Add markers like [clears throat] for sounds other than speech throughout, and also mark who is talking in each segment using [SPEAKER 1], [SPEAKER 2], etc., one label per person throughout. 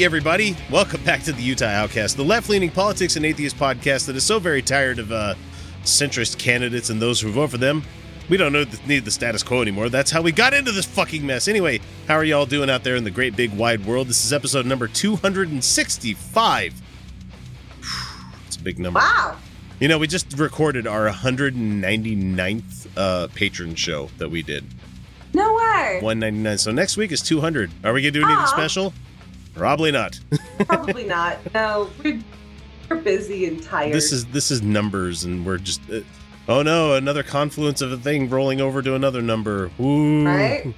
[SPEAKER 1] Hey, everybody. Welcome back to the Utah Outcast, the left leaning politics and atheist podcast that is so very tired of uh, centrist candidates and those who vote for them. We don't know, need the status quo anymore. That's how we got into this fucking mess. Anyway, how are y'all doing out there in the great big wide world? This is episode number 265. [sighs] It's a big number.
[SPEAKER 2] Wow.
[SPEAKER 1] You know, we just recorded our 199th uh, patron show that we did.
[SPEAKER 2] No way.
[SPEAKER 1] 199. So next week is 200. Are we going to do anything special? Probably not.
[SPEAKER 2] Probably not. No, we're, we're busy and tired.
[SPEAKER 1] this is this is numbers and we're just uh, oh no another confluence of a thing rolling over to another number Ooh.
[SPEAKER 2] right.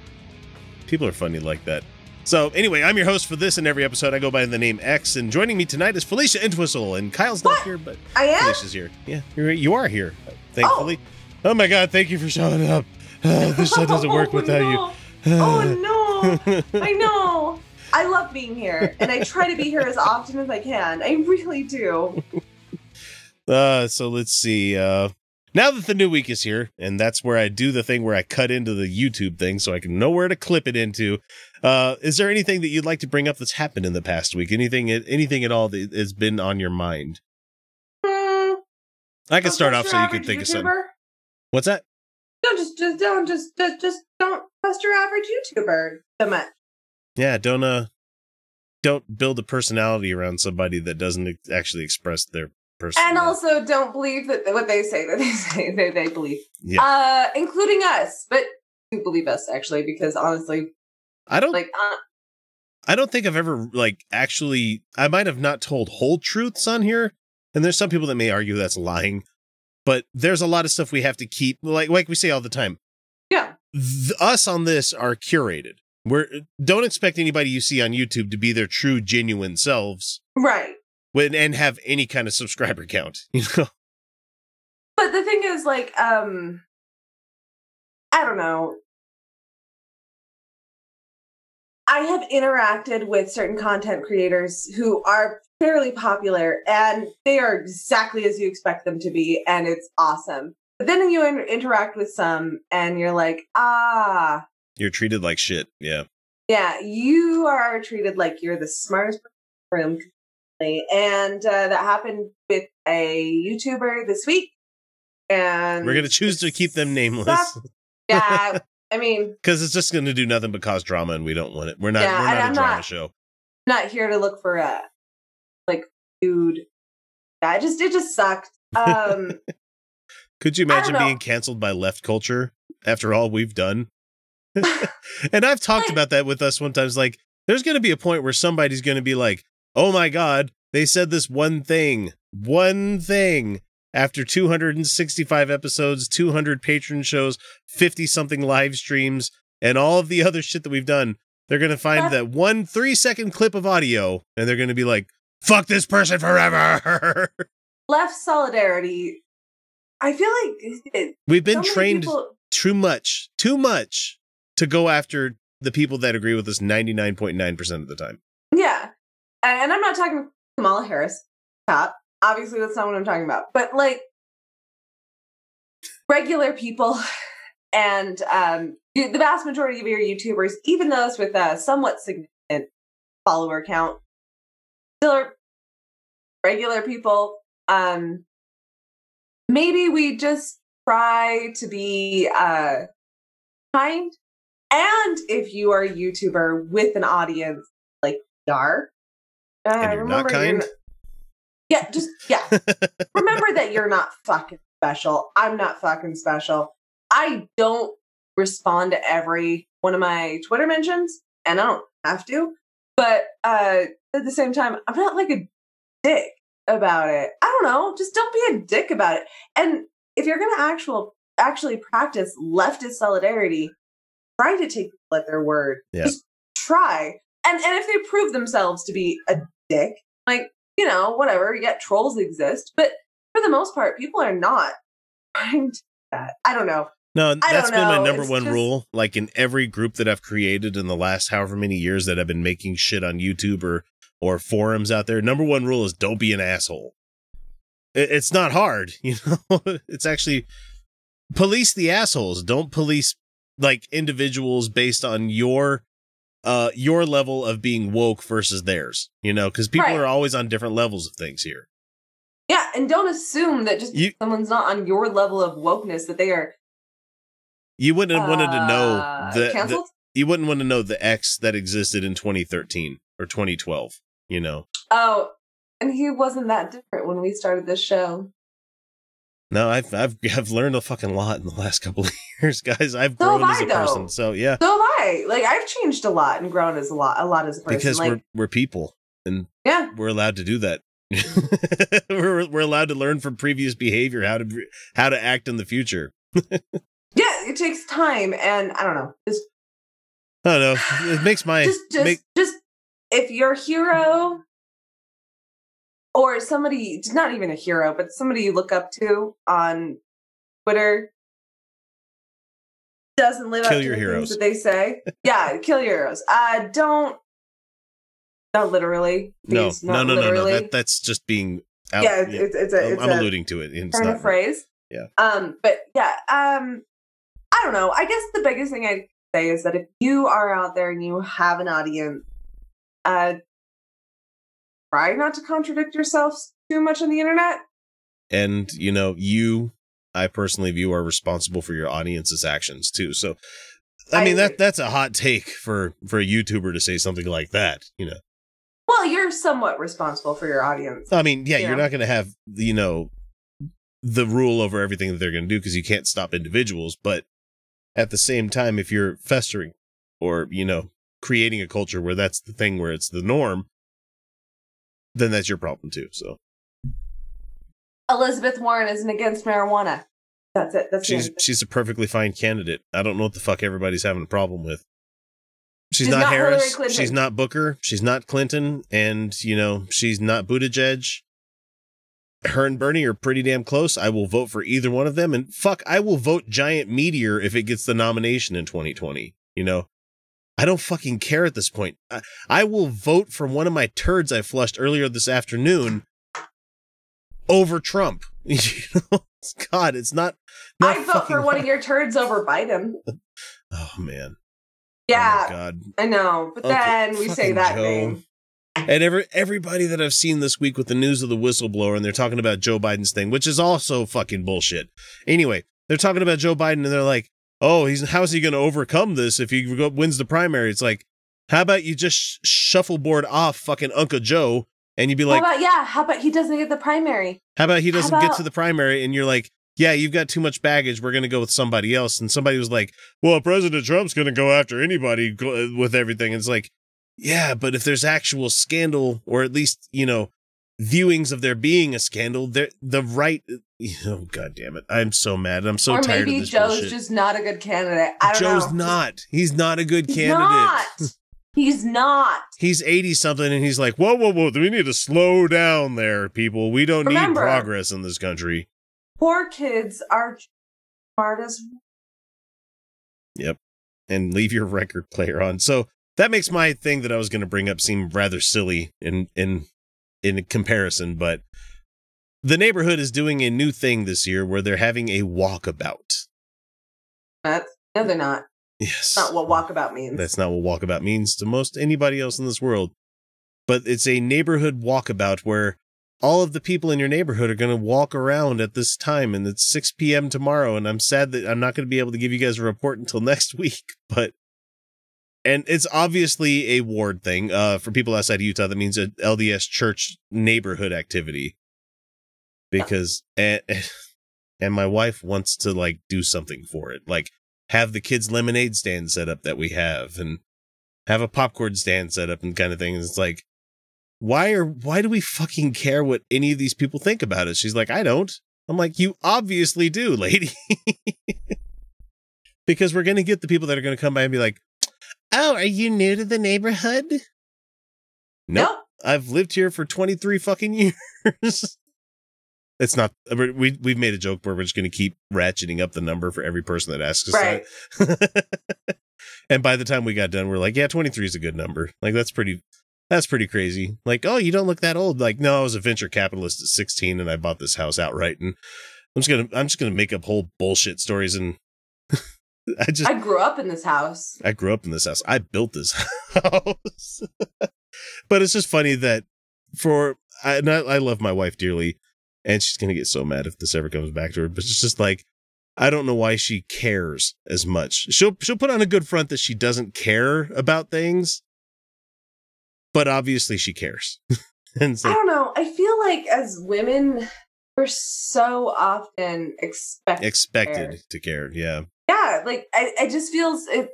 [SPEAKER 1] people are funny like that so anyway i'm your host for this and every episode i go by the name x and joining me tonight is felicia entwistle and kyle's not here but
[SPEAKER 2] I am.
[SPEAKER 1] felicia's here yeah you're, you are here thankfully oh. my god thank you for showing up [laughs] Uh, this show doesn't work
[SPEAKER 2] Oh,
[SPEAKER 1] without
[SPEAKER 2] no.
[SPEAKER 1] you
[SPEAKER 2] Oh no! I know. [laughs] I love being here, and I try to be here as often as I can. I really do. [laughs]
[SPEAKER 1] Uh, so let's see. Uh, now that the new week is here, and that's where I do the thing where I cut into the YouTube thing so I can know where to clip it into. Uh, is there anything that you'd like to bring up that's happened in the past week? Anything, anything at all that has been on your mind?
[SPEAKER 2] Hmm,
[SPEAKER 1] I can start off so you can think of something. What's that?
[SPEAKER 2] Don't just, just don't just, just just don't trust your average YouTuber so much.
[SPEAKER 1] Yeah, don't uh, don't build a personality around somebody that doesn't actually express their person.
[SPEAKER 2] And also, don't believe that what they say that they [laughs] say that they believe.
[SPEAKER 1] Yeah.
[SPEAKER 2] Uh, including us, but do believe us actually, because honestly,
[SPEAKER 1] I don't
[SPEAKER 2] like, uh,
[SPEAKER 1] I don't think I've ever like actually I might have not told whole truths on here. And there's some people that may argue that's lying. But there's a lot of stuff we have to keep like like we say all the time.
[SPEAKER 2] yeah,
[SPEAKER 1] Th- us on this are curated. We're don't expect anybody you see on YouTube to be their true genuine selves
[SPEAKER 2] right.
[SPEAKER 1] when and have any kind of subscriber count, [laughs] you know.
[SPEAKER 2] But the thing is, like, um, I don't know. I have interacted with certain content creators who are fairly popular and they are exactly as you expect them to be, and it's awesome. But then you in- interact with some and you're like, ah,
[SPEAKER 1] You're treated like shit. Yeah.
[SPEAKER 2] yeah, you are treated like you're the smartest person in the room. And uh, that happened with a YouTuber this week. And
[SPEAKER 1] We're gonna choose to keep them nameless.
[SPEAKER 2] Yeah, [laughs] I mean,
[SPEAKER 1] Because it's just gonna do nothing but cause drama and we don't want it. We're not
[SPEAKER 2] Yeah,
[SPEAKER 1] we're not a
[SPEAKER 2] I'm
[SPEAKER 1] drama
[SPEAKER 2] not-
[SPEAKER 1] show.
[SPEAKER 2] not here to look for a like food. Yeah, it just it just sucked. Um, [laughs]
[SPEAKER 1] Could you imagine being canceled by left culture after all we've done? [laughs] and I've talked about that with us one times. Like, there's going to be a point where somebody's going to be like, oh my God, they said this one thing, one thing after 265 episodes, 200 patron shows, 50 something live streams, and all of the other shit that we've done. They're going to find that one three second clip of audio and they're going to be like, fuck this person forever. [laughs]
[SPEAKER 2] left solidarity. I feel like it,
[SPEAKER 1] We've been
[SPEAKER 2] so
[SPEAKER 1] trained
[SPEAKER 2] people-
[SPEAKER 1] too much, too much to go after the people that agree with us 99.9% of the time.
[SPEAKER 2] yeah, and I'm not talking Kamala Harris. Top, obviously that's not what I'm talking about. But like regular people [sighs] and um, the vast majority of your YouTubers, even those with a somewhat significant follower count, still are regular people. Um, maybe we just try to be uh, kind And if you are a YouTuber with an audience like we are, uh,
[SPEAKER 1] And you're not kind?
[SPEAKER 2] not- yeah, just yeah. [laughs] remember that you're not fucking special. I'm not fucking special. I don't respond to every one of my Twitter mentions, and I don't have to. But uh, at the same time, I'm not like a dick about it. I don't know. Just don't be a dick about it. And if you're gonna actual actually practice leftist solidarity, try to take people at their word.
[SPEAKER 1] Yeah.
[SPEAKER 2] Just try. And and if they prove themselves to be a dick, like you know, whatever. Yet trolls exist, but for the most part, people are not [laughs] trying to do that. I don't know.
[SPEAKER 1] No, that's been my number
[SPEAKER 2] It's
[SPEAKER 1] one
[SPEAKER 2] just-
[SPEAKER 1] rule. Like in every group that I've created in the last however many years that I've been making shit on YouTube or or forums out there, number one rule is don't be an asshole. It, it's not hard, [laughs] you know. it's actually police the assholes. Don't police like individuals based on your uh your level of being woke versus theirs. You know, because people
[SPEAKER 2] Right.
[SPEAKER 1] are always on different levels of things here.
[SPEAKER 2] Yeah, and don't assume that just
[SPEAKER 1] You-
[SPEAKER 2] someone's not on your level of wokeness that they are
[SPEAKER 1] You wouldn't have wanted to know
[SPEAKER 2] uh,
[SPEAKER 1] the, the you wouldn't want to know the X that existed in 2013 or 2012. You know,
[SPEAKER 2] oh, and he wasn't that different when we started this show.
[SPEAKER 1] No, I've I've [laughs] I've learned a fucking lot in the last couple of [laughs] years, guys. I've
[SPEAKER 2] So
[SPEAKER 1] grown as a
[SPEAKER 2] I, though.
[SPEAKER 1] person, so yeah,
[SPEAKER 2] So have I. Like I've changed a lot and grown as a lot, a lot as a person.
[SPEAKER 1] because
[SPEAKER 2] like,
[SPEAKER 1] we're we're people and
[SPEAKER 2] yeah,
[SPEAKER 1] we're allowed to do that. [laughs] we're we're allowed to learn from previous behavior how to how to act in the future.
[SPEAKER 2] yeah. It takes time, and I don't know. Just,
[SPEAKER 1] I don't know. It makes my [sighs]
[SPEAKER 2] just, just,
[SPEAKER 1] make,
[SPEAKER 2] just if your hero or somebody, not even a hero, but somebody you look up to on Twitter doesn't live
[SPEAKER 1] Kill
[SPEAKER 2] up to
[SPEAKER 1] your heroes.
[SPEAKER 2] that they say. yeah, kill your heroes. Uh, don't. Not literally.
[SPEAKER 1] no,
[SPEAKER 2] please,
[SPEAKER 1] no,
[SPEAKER 2] not
[SPEAKER 1] no, no, no. That that's just being. Out,
[SPEAKER 2] yeah, it's, it's, it's a,
[SPEAKER 1] I'm,
[SPEAKER 2] it's
[SPEAKER 1] I'm
[SPEAKER 2] a
[SPEAKER 1] alluding to it. It's not
[SPEAKER 2] of phrase.
[SPEAKER 1] Yeah.
[SPEAKER 2] Um, but yeah, um, I don't know. I guess the biggest thing I'd say is that if you are out there and you have an audience, uh, try not to contradict yourself too much on the internet.
[SPEAKER 1] and you know you i personally view are responsible for your audience's actions too so i,
[SPEAKER 2] I
[SPEAKER 1] mean that that's a hot take for for a youtuber to say something like that you know
[SPEAKER 2] Well, you're somewhat responsible for your audience.
[SPEAKER 1] i mean yeah,
[SPEAKER 2] Yeah.
[SPEAKER 1] you're not going to have you know the rule over everything that they're going to do because you can't stop individuals but at the same time if you're festering or you know creating a culture where that's the thing where it's the norm then that's your problem too so
[SPEAKER 2] Elizabeth Warren isn't against marijuana. That's it. That's
[SPEAKER 1] she's
[SPEAKER 2] end of it.
[SPEAKER 1] she's a perfectly fine candidate. I don't know what the fuck everybody's having a problem with. She's,
[SPEAKER 2] She's
[SPEAKER 1] not,
[SPEAKER 2] not
[SPEAKER 1] Harris. She's not Booker. She's not Clinton, and you know she's not Buttigieg. Her and Bernie are pretty damn close. I will vote for either one of them, and fuck, I will vote Giant Meteor if it gets the nomination in 2020. You know, I don't fucking care at this point. I, I will vote for one of my turds I flushed earlier this afternoon over Trump. [laughs] You know, God, it's not. not
[SPEAKER 2] I vote for one of your turds over Biden. [laughs]
[SPEAKER 1] Oh man.
[SPEAKER 2] Oh, yeah,
[SPEAKER 1] Oh God.
[SPEAKER 2] I know. But
[SPEAKER 1] Uncle
[SPEAKER 2] then we say that
[SPEAKER 1] Joe.
[SPEAKER 2] name.
[SPEAKER 1] And every everybody that I've seen this week with the news of the whistleblower, and they're talking about Joe Biden's thing, which is also fucking bullshit. Anyway, they're talking about Joe Biden, and they're like, "Oh, he's how's he going to overcome this if he wins the primary?" It's like, how about you just shuffleboard off fucking Uncle Joe, and you'd be like,
[SPEAKER 2] how about yeah? How about he doesn't get the primary?
[SPEAKER 1] How about he doesn't get to the primary and you're like, yeah, you've got too much baggage. We're going to go with somebody else. And somebody was like, well, President Trump's going to go after anybody with everything. And it's like, yeah, but if there's actual scandal or at least, you know, viewings of there being a scandal, there the right. [laughs] Oh, God damn it. I'm so mad. I'm so
[SPEAKER 2] or
[SPEAKER 1] tired
[SPEAKER 2] maybe
[SPEAKER 1] of this
[SPEAKER 2] Joe's
[SPEAKER 1] bullshit.
[SPEAKER 2] just not a good candidate. I don't
[SPEAKER 1] Joe's
[SPEAKER 2] know.
[SPEAKER 1] not. He's not a good
[SPEAKER 2] He's
[SPEAKER 1] candidate.
[SPEAKER 2] not. [laughs] He's not.
[SPEAKER 1] He's 80 something and he's like, whoa, whoa, whoa. We need to slow down there, people. We don't
[SPEAKER 2] Remember-
[SPEAKER 1] need progress in this country.
[SPEAKER 2] Poor kids are smart as Yep.
[SPEAKER 1] and leave your record player on. So that makes my thing that I was going to bring up seem rather silly in in in comparison, but the neighborhood is doing a new thing this year where they're having a walkabout.
[SPEAKER 2] that's no, they're not.
[SPEAKER 1] Yes.
[SPEAKER 2] That's not what walkabout means.
[SPEAKER 1] That's not what walkabout means to most anybody else in this world. But it's a neighborhood walkabout where all of the people in your neighborhood are going to walk around at this time and it's 6 p.m. tomorrow and I'm sad that I'm not going to be able to give you guys a report until [laughs] next week, but and it's obviously a ward thing. Uh, for people outside of Utah, that means a LDS church neighborhood activity. Because and [laughs] and my wife wants to like do something for it, like have the kids lemonade stand set up that we have, and have a popcorn stand set up and kind of thing. And it's like, why are why do we fucking care what any of these people think about us? She's like, I don't. I'm like, you obviously do, lady. [laughs] because we're gonna get the people that are gonna come by and be like, Oh, are you new to the neighborhood? Nope.
[SPEAKER 2] Nope.
[SPEAKER 1] I've lived here for 23 fucking [laughs] years. it's not, uh, we, we've made a joke where we're just going to keep ratcheting up the number for every person that asks us
[SPEAKER 2] Right.
[SPEAKER 1] that. [laughs] and by the time we got done, we're like, yeah, 23 is a good number. Like, that's pretty, that's pretty crazy. Like, oh, you don't look that old. Like, no, I was a venture capitalist at 16 and I bought this house outright. And I'm just going to, I'm just going to make up whole bullshit stories. And I just,
[SPEAKER 2] I grew up in this house.
[SPEAKER 1] I grew up in this house. I built this [laughs] house. but it's just funny that for I, I I love my wife dearly, and she's gonna get so mad if this ever comes back to her. But it's just like I don't know why she cares as much. She'll she'll put on a good front that she doesn't care about things, but obviously she cares. [laughs] and it's
[SPEAKER 2] I don't know. I feel like as women, we're so often expected.
[SPEAKER 1] expected to care. Yeah,
[SPEAKER 2] yeah, like I, I just feels it.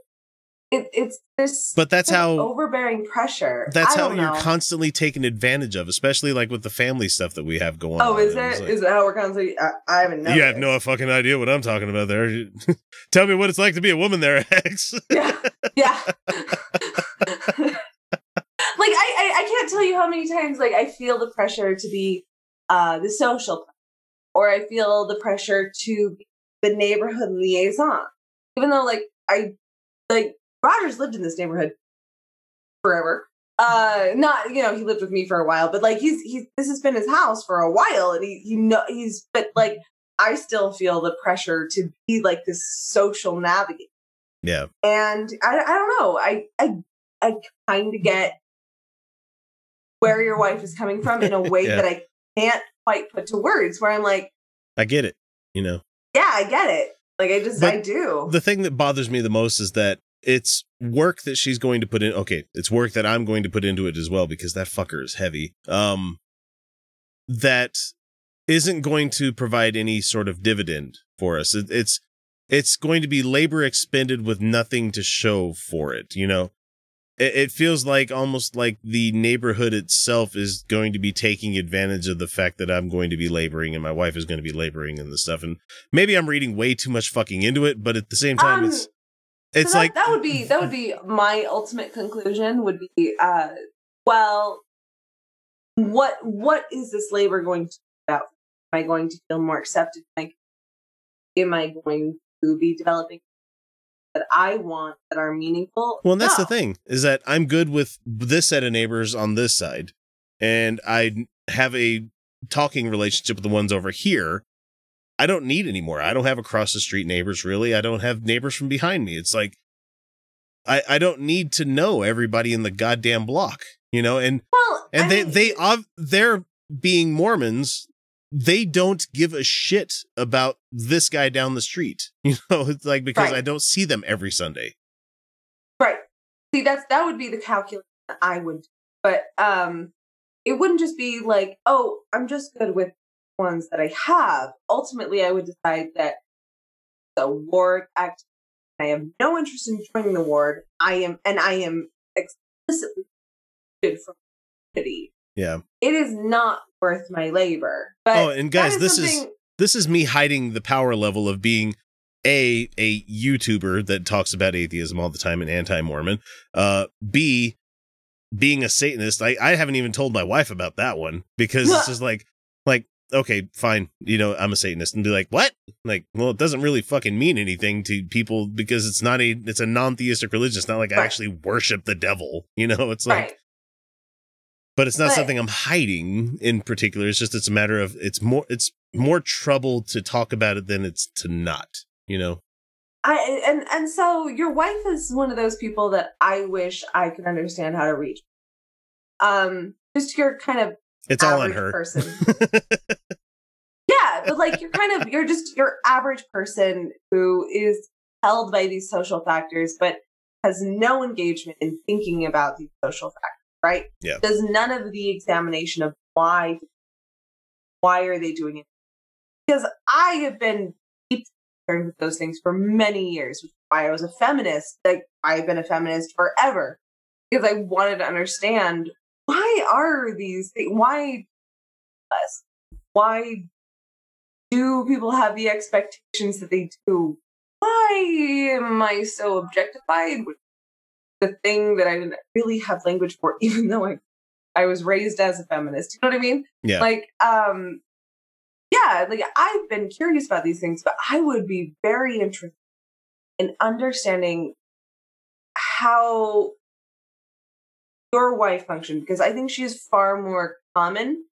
[SPEAKER 2] It it's this.
[SPEAKER 1] but that's how
[SPEAKER 2] overbearing pressure.
[SPEAKER 1] that's how
[SPEAKER 2] don't
[SPEAKER 1] you're constantly taken advantage of, especially like with the family stuff that we have going oh, on.
[SPEAKER 2] Oh, is
[SPEAKER 1] And it's
[SPEAKER 2] that
[SPEAKER 1] like-
[SPEAKER 2] is that how we're constantly? I, I haven't.
[SPEAKER 1] You have no fucking idea what I'm talking about there. [laughs] Tell me what it's like to be a woman there, [laughs] X.
[SPEAKER 2] Yeah, yeah. [laughs] like I, I, I can't tell you how many times like I feel the pressure to be uh the social, or I feel the pressure to be the neighborhood liaison, even though like I like Rogers lived in this neighborhood forever. Uh, not you know he lived with me for a while, but like he's he's this has been his house for a while, and he you know he's but like I still feel the pressure to be like this social navigator
[SPEAKER 1] yeah.
[SPEAKER 2] and I, I don't know i i, I kind of get where your wife is coming from in a way [laughs]
[SPEAKER 1] Yeah.
[SPEAKER 2] that i can't quite put to words where i'm like
[SPEAKER 1] I get it. You know,
[SPEAKER 2] yeah i get it like i just
[SPEAKER 1] But
[SPEAKER 2] i do
[SPEAKER 1] the thing that bothers me the most is that it's work that she's going to put in. Okay. It's work that I'm going to put into it as well because that fucker is heavy. Um, that isn't going to provide any sort of dividend for us. It, it's, it's going to be labor expended with nothing to show for it. You know, it, it feels like almost like the neighborhood itself is going to be taking advantage of the fact that I'm going to be laboring and my wife is going to be laboring and the stuff. And maybe I'm reading way too much fucking into it, but at the same time,
[SPEAKER 2] Um,
[SPEAKER 1] it's,
[SPEAKER 2] So
[SPEAKER 1] it's
[SPEAKER 2] that,
[SPEAKER 1] like,
[SPEAKER 2] that would be that would be my ultimate conclusion would be uh well what what is this labor going to be about am i going to feel more accepted like am i going to be developing that i want that are meaningful
[SPEAKER 1] well, and that's the thing is that I'm good with this set of neighbors on this side, and I have a talking relationship with the ones over here. I don't need any more. I don't have across the street neighbors really. I don't have neighbors from behind me. It's like I I don't need to know everybody in the goddamn block, you know, and
[SPEAKER 2] well
[SPEAKER 1] and
[SPEAKER 2] I
[SPEAKER 1] they
[SPEAKER 2] mean,
[SPEAKER 1] they of they're being Mormons. They don't give a shit about this guy down the street. [laughs] You know, it's like because
[SPEAKER 2] Right.
[SPEAKER 1] I don't see them every Sunday.
[SPEAKER 2] Right. See, that's that would be the calculation that I would do. But um it wouldn't just be like, oh, I'm just good with ones that I have. Ultimately, I would decide that the ward act I have no interest in joining the ward. I am and I am explicitly good for city.
[SPEAKER 1] Yeah.
[SPEAKER 2] It is not worth my labor. But
[SPEAKER 1] Oh, and guys, this is- This is me hiding the power level of being a a YouTuber that talks about atheism all the time and anti-Mormon. Uh B being a Satanist. I, I haven't even told my wife about that one because it's [laughs] just like like okay, fine, you know, I'm a Satanist and be like, "What?" Like, well, it doesn't really fucking mean anything to people because it's not a it's a non-theistic religion. It's not like I actually worship the devil, you know? It's like
[SPEAKER 2] right.
[SPEAKER 1] But it's not
[SPEAKER 2] But-
[SPEAKER 1] something I'm hiding in particular. It's just it's a matter of it's more it's more trouble to talk about it than it's to not, you know.
[SPEAKER 2] I and and so your wife is one of those people that I wish I could understand how to reach. Um, just your kind of
[SPEAKER 1] It's all on her.
[SPEAKER 2] person. [laughs] yeah, but like you're kind of you're just your average person who is held by these social factors, but has no engagement in thinking about these social factors, right?
[SPEAKER 1] Yeah.
[SPEAKER 2] Does none of the examination of why why are they doing it? Because I have been deep concerned with those things for many years, which is why I was a feminist. Like I've been a feminist forever. Because I wanted to understand why are these things why us? Why do people have the expectations that they do? Why am I so objectified? The thing that I didn't really have language for, [laughs] even though I I was raised as a feminist. You know what I mean?
[SPEAKER 1] Yeah.
[SPEAKER 2] Like, um, yeah, like I've been curious about these things, but I would be very interested in understanding how your wife functioned because I think she's far more common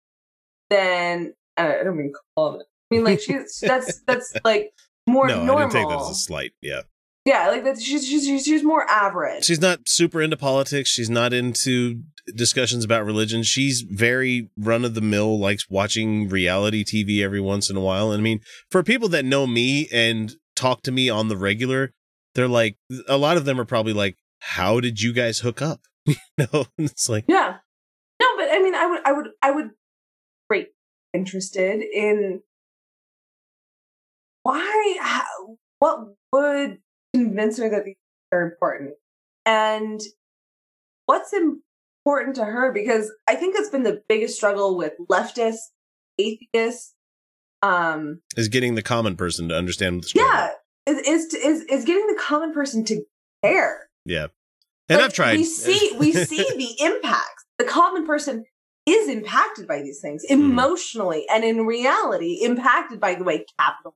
[SPEAKER 2] than uh, I don't mean common. I mean like she's that's that's like more [laughs]
[SPEAKER 1] no,
[SPEAKER 2] normal.
[SPEAKER 1] I didn't take that as a slight. Yeah.
[SPEAKER 2] Yeah, like that. She's she's she's, she's more average.
[SPEAKER 1] She's not super into politics. She's not into discussions about religion. She's very run of the mill, likes watching reality TV every once in a while. And I mean, for people that know me and talk to me on the regular, they're like, a lot of them are probably like, how did you guys hook up? [laughs] you know, it's like,
[SPEAKER 2] Yeah. No, but I mean, I would, I would, I would, great interested in why, how, what would convince her that these are important, and what's important to her because I think it's been the biggest struggle with leftists, atheists, um,
[SPEAKER 1] is getting the common person to understand the struggle.
[SPEAKER 2] yeah, is is is is getting the common person to care.
[SPEAKER 1] Yeah. And
[SPEAKER 2] Like,
[SPEAKER 1] I've tried.
[SPEAKER 2] We see we [laughs] see the impacts. The common person is impacted by these things
[SPEAKER 1] Mm-hmm.
[SPEAKER 2] emotionally and in reality impacted by the way capital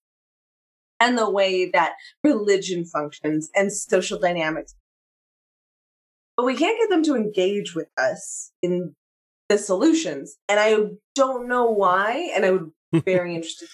[SPEAKER 2] and the way that religion functions and social dynamics. But we can't get them to engage with us in the solutions. And I don't know why. And I would be [laughs] very interested.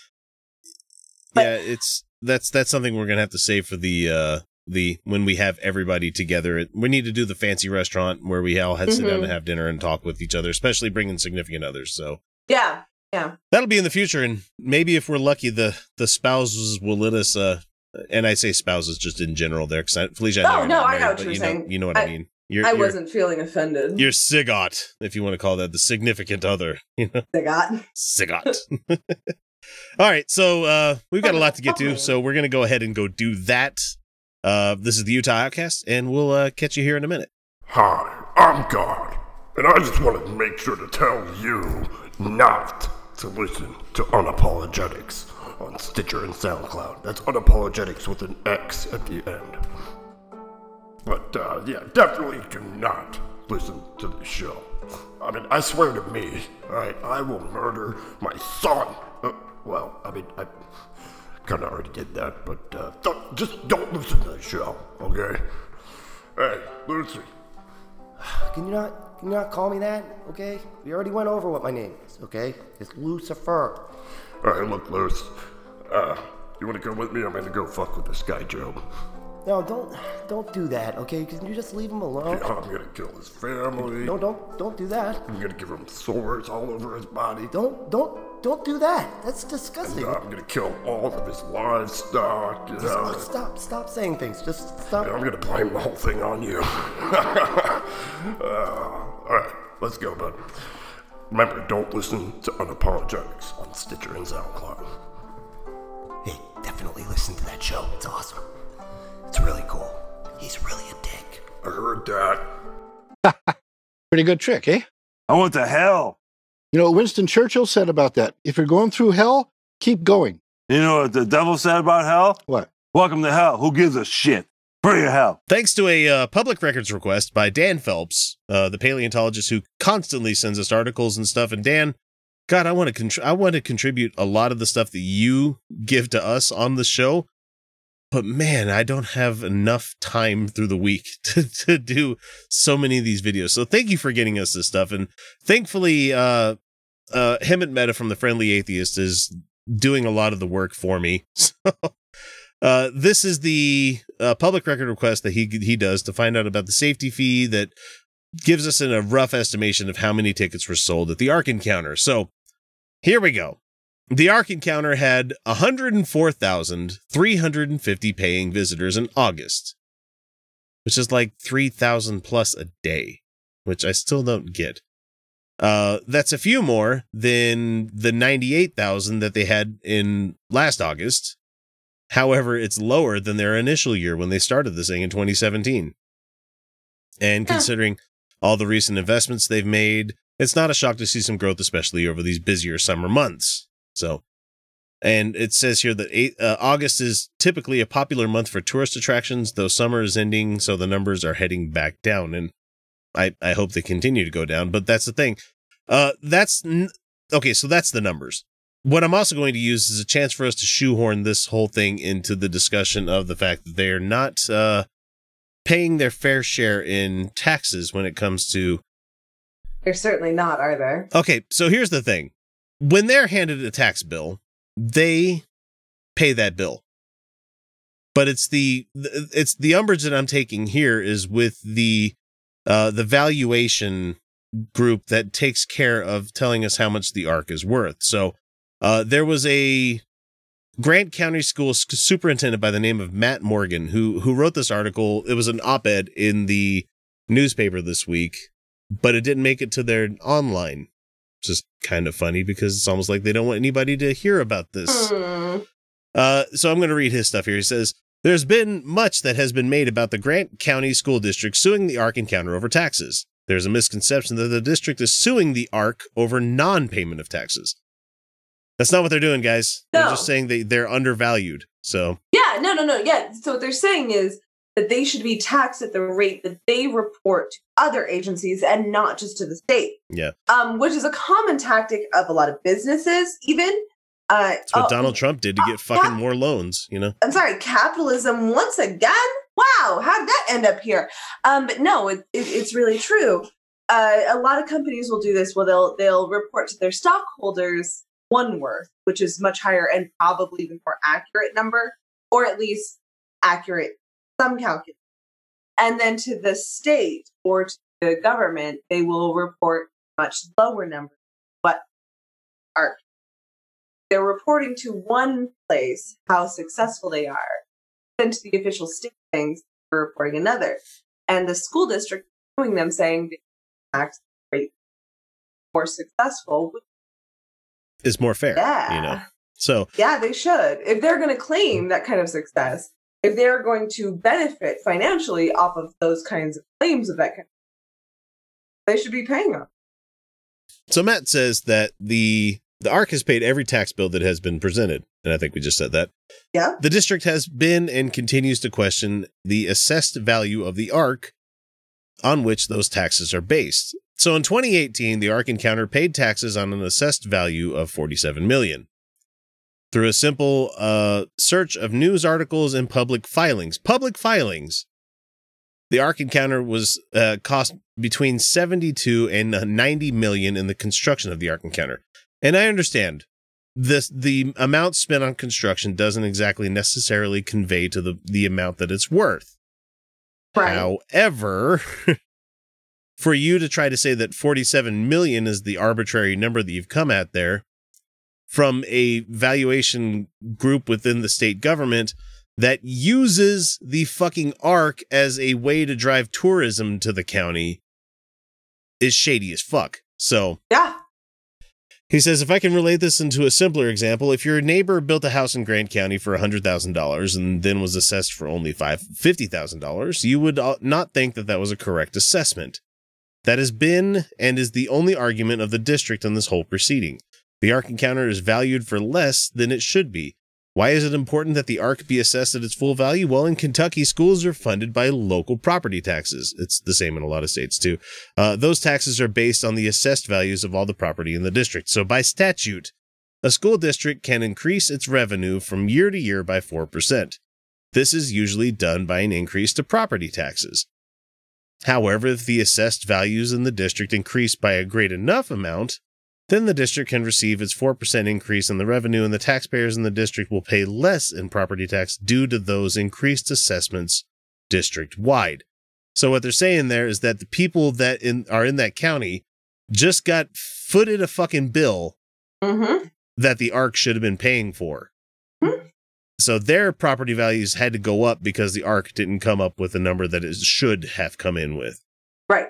[SPEAKER 2] but-
[SPEAKER 1] yeah, it's that's that's something we're gonna have to save for the uh the when we have everybody together. We need to do the fancy restaurant where we all had sit down and have dinner and talk with each other, especially bringing significant others. So
[SPEAKER 2] Yeah. Yeah.
[SPEAKER 1] that'll be in the future, and maybe if we're lucky, the the spouses will let us. uh And I say spouses just in general there, because Felicia. I know
[SPEAKER 2] Oh, no, I know
[SPEAKER 1] married,
[SPEAKER 2] what you're
[SPEAKER 1] you know,
[SPEAKER 2] saying.
[SPEAKER 1] You know what I,
[SPEAKER 2] I-
[SPEAKER 1] mean. You're,
[SPEAKER 2] I
[SPEAKER 1] you're,
[SPEAKER 2] wasn't feeling offended.
[SPEAKER 1] You're sigot, if you want to call that the significant other. [laughs] You know,
[SPEAKER 2] I got.
[SPEAKER 1] sigot. [laughs] All right, so uh we've got a lot to get to, so we're gonna go ahead and go do that. Uh This is the Utah Outcast, and we'll uh catch you here in a minute.
[SPEAKER 3] Hi, I'm God, and I just wanted to make sure to tell you not to listen to Unapologetics on Stitcher and SoundCloud. That's Unapologetics with an X at the end. But uh, yeah, definitely do not listen to the show. I mean, I swear to me, alright, I will murder my son. Uh, well, I mean, I kind of already did that, but uh, don't, just don't listen to the show, okay? Hey, Lucy,
[SPEAKER 4] Can you not can you not call me that? Okay? We already went over what my name okay? It's Lucifer.
[SPEAKER 3] Alright, look, Luce. Uh, you wanna come with me? I'm gonna go fuck with this guy, Joe.
[SPEAKER 4] No, don't don't do that, okay? Can you just leave him alone?
[SPEAKER 3] Yeah, I'm gonna kill his family.
[SPEAKER 4] No, don't don't do that.
[SPEAKER 3] I'm gonna give him sores all over his body.
[SPEAKER 4] Don't don't don't do that. That's disgusting.
[SPEAKER 3] And I'm gonna kill all of his livestock. You
[SPEAKER 4] Just
[SPEAKER 3] know?
[SPEAKER 4] stop stop saying things. Just stop.
[SPEAKER 3] And I'm gonna blame the whole thing on you. [laughs] uh, Alright, let's go, bud. Remember, don't listen to Unapologetics on Stitcher and SoundCloud.
[SPEAKER 4] Hey, definitely listen to that show. It's awesome. It's really cool. He's really a dick.
[SPEAKER 3] I heard that. [laughs]
[SPEAKER 5] Pretty good trick, eh?
[SPEAKER 6] I went to hell.
[SPEAKER 5] You know what Winston Churchill said about that? If you're going through hell, keep going.
[SPEAKER 6] You know what the devil said about hell?
[SPEAKER 5] What?
[SPEAKER 6] Welcome to hell. Who gives a shit?
[SPEAKER 1] Thanks to a uh, public records request by Dan Phelps, uh, the paleontologist who constantly sends us articles and stuff. And Dan, God, I want to contr- I want to contribute a lot of the stuff that you give to us on the show, but man, I don't have enough time through the week [laughs] to, to do so many of these videos. So thank you for getting us this stuff, and thankfully, uh, uh, Hemant Mehta from the Friendly Atheist is doing a lot of the work for me. [laughs] So uh, this is the uh, public record request that he he does to find out about the safety fee that gives us in a rough estimation of how many tickets were sold at the Ark Encounter. So here we go. The Ark Encounter had 104,350 paying visitors in August. which is like 3,000 plus a day, which I still don't get. Uh, that's a few more than the 98,000 that they had in last August. However, it's lower than their initial year when they started this thing in 2017. And
[SPEAKER 2] Huh.
[SPEAKER 1] considering all the recent investments they've made, it's not a shock to see some growth, especially over these busier summer months. So, and it says here that eight, uh, August is typically a popular month for tourist attractions, though summer is ending, so the numbers are heading back down. And I, I hope they continue to go down, but that's the thing. Uh, that's n- okay. So that's the numbers. What I'm also going to use is a chance for us to shoehorn this whole thing into the discussion of the fact that they're not uh, paying their fair share in taxes when it comes to
[SPEAKER 2] They're certainly not, are they?
[SPEAKER 1] Okay, so here's the thing. When they're handed a tax bill, they pay that bill. But it's the it's the umbrage that I'm taking here is with the uh the valuation group that takes care of telling us how much the Ark is worth. So uh there was a Grant County School superintendent by the name of Matt Morgan who who wrote this article. It was an op-ed in the newspaper this week, but it didn't make it to their online. Which is kind of funny because it's almost like they don't want anybody to hear about this.
[SPEAKER 2] Hmm.
[SPEAKER 1] Uh, so I'm going to read his stuff here. He says, There's been much that has been made about the Grant County School District suing the Ark Encounter over taxes. There's a misconception that the district is suing the Ark over non payment of taxes. That's not what they're doing, guys. They're just saying they, they're undervalued. So,
[SPEAKER 2] Yeah, no, no, no. Yeah. So what they're saying is that they should be taxed at the rate that they report to other agencies and not just to the state.
[SPEAKER 1] yeah.
[SPEAKER 2] Um, which is a common tactic of a lot of businesses, even. Uh,
[SPEAKER 1] That's what
[SPEAKER 2] oh,
[SPEAKER 1] Donald Trump did to get fucking more loans, you know?
[SPEAKER 2] I'm sorry, capitalism once again. Wow, how did that end up here? Um, but no, it, it, it's really true. Uh, a lot of companies will do this. Well, they'll they'll report to their stockholders one worth, which is much higher and probably the more accurate number, or at least accurate some calculation. And then to the state or to the government, they will report much lower numbers. But are they're reporting to one place how successful they are, then to the official state things, they're reporting another. And the school district doing them saying the tax rate more successful.
[SPEAKER 1] Is more fair,
[SPEAKER 2] Yeah.
[SPEAKER 1] you know? So,
[SPEAKER 2] Yeah, they should. If they're going to claim mm. that kind of success, if they're going to benefit financially off of those kinds of claims of that kind, they should be paying them.
[SPEAKER 1] So Matt says that the the Ark has paid every tax bill that has been presented, and I think we just said that.
[SPEAKER 2] Yeah.
[SPEAKER 1] The district has been and continues to question the assessed value of the Ark on which those taxes are based. So in 2018, the Ark Encounter paid taxes on an assessed value of 47 million. Through a simple uh, search of news articles and public filings, public filings, the Ark Encounter was uh, cost between 72 and 90 million in the construction of the Ark Encounter. And I understand this the amount spent on construction doesn't exactly necessarily convey to the the amount that it's worth.
[SPEAKER 2] Right.
[SPEAKER 1] However, [laughs] for you to try to say that 47 million is the arbitrary number that you've come at there from a valuation group within the state government that uses the fucking Ark as a way to drive tourism to the county is shady as fuck. So,
[SPEAKER 2] Yeah.
[SPEAKER 1] he says, if I can relate this into a simpler example, if your neighbor built a house in Grant County for $100,000 and then was assessed for only five $50,000, you would uh, not think that that was a correct assessment. That has been and is the only argument of the district on this whole proceeding. The Ark encounter is valued for less than it should be. Why is it important that the Ark be assessed at its full value? Well, in Kentucky, schools are funded by local property taxes. It's the same in a lot of states, too. Uh, those taxes are based on the assessed values of all the property in the district. So, by statute, a school district can increase its revenue from year to year by 4%. This is usually done by an increase to property taxes. However, if the assessed values in the district increase by a great enough amount, then the district can receive its 4% increase in the revenue, and the taxpayers in the district will pay less in property tax due to those increased assessments district wide. So, what they're saying there is that the people that in, are in that county just got footed a fucking bill
[SPEAKER 2] Mm-hmm.
[SPEAKER 1] that the Ark should have been paying for. So their property values had to go up because the Ark didn't come up with a number that it should have come in with.
[SPEAKER 2] Right.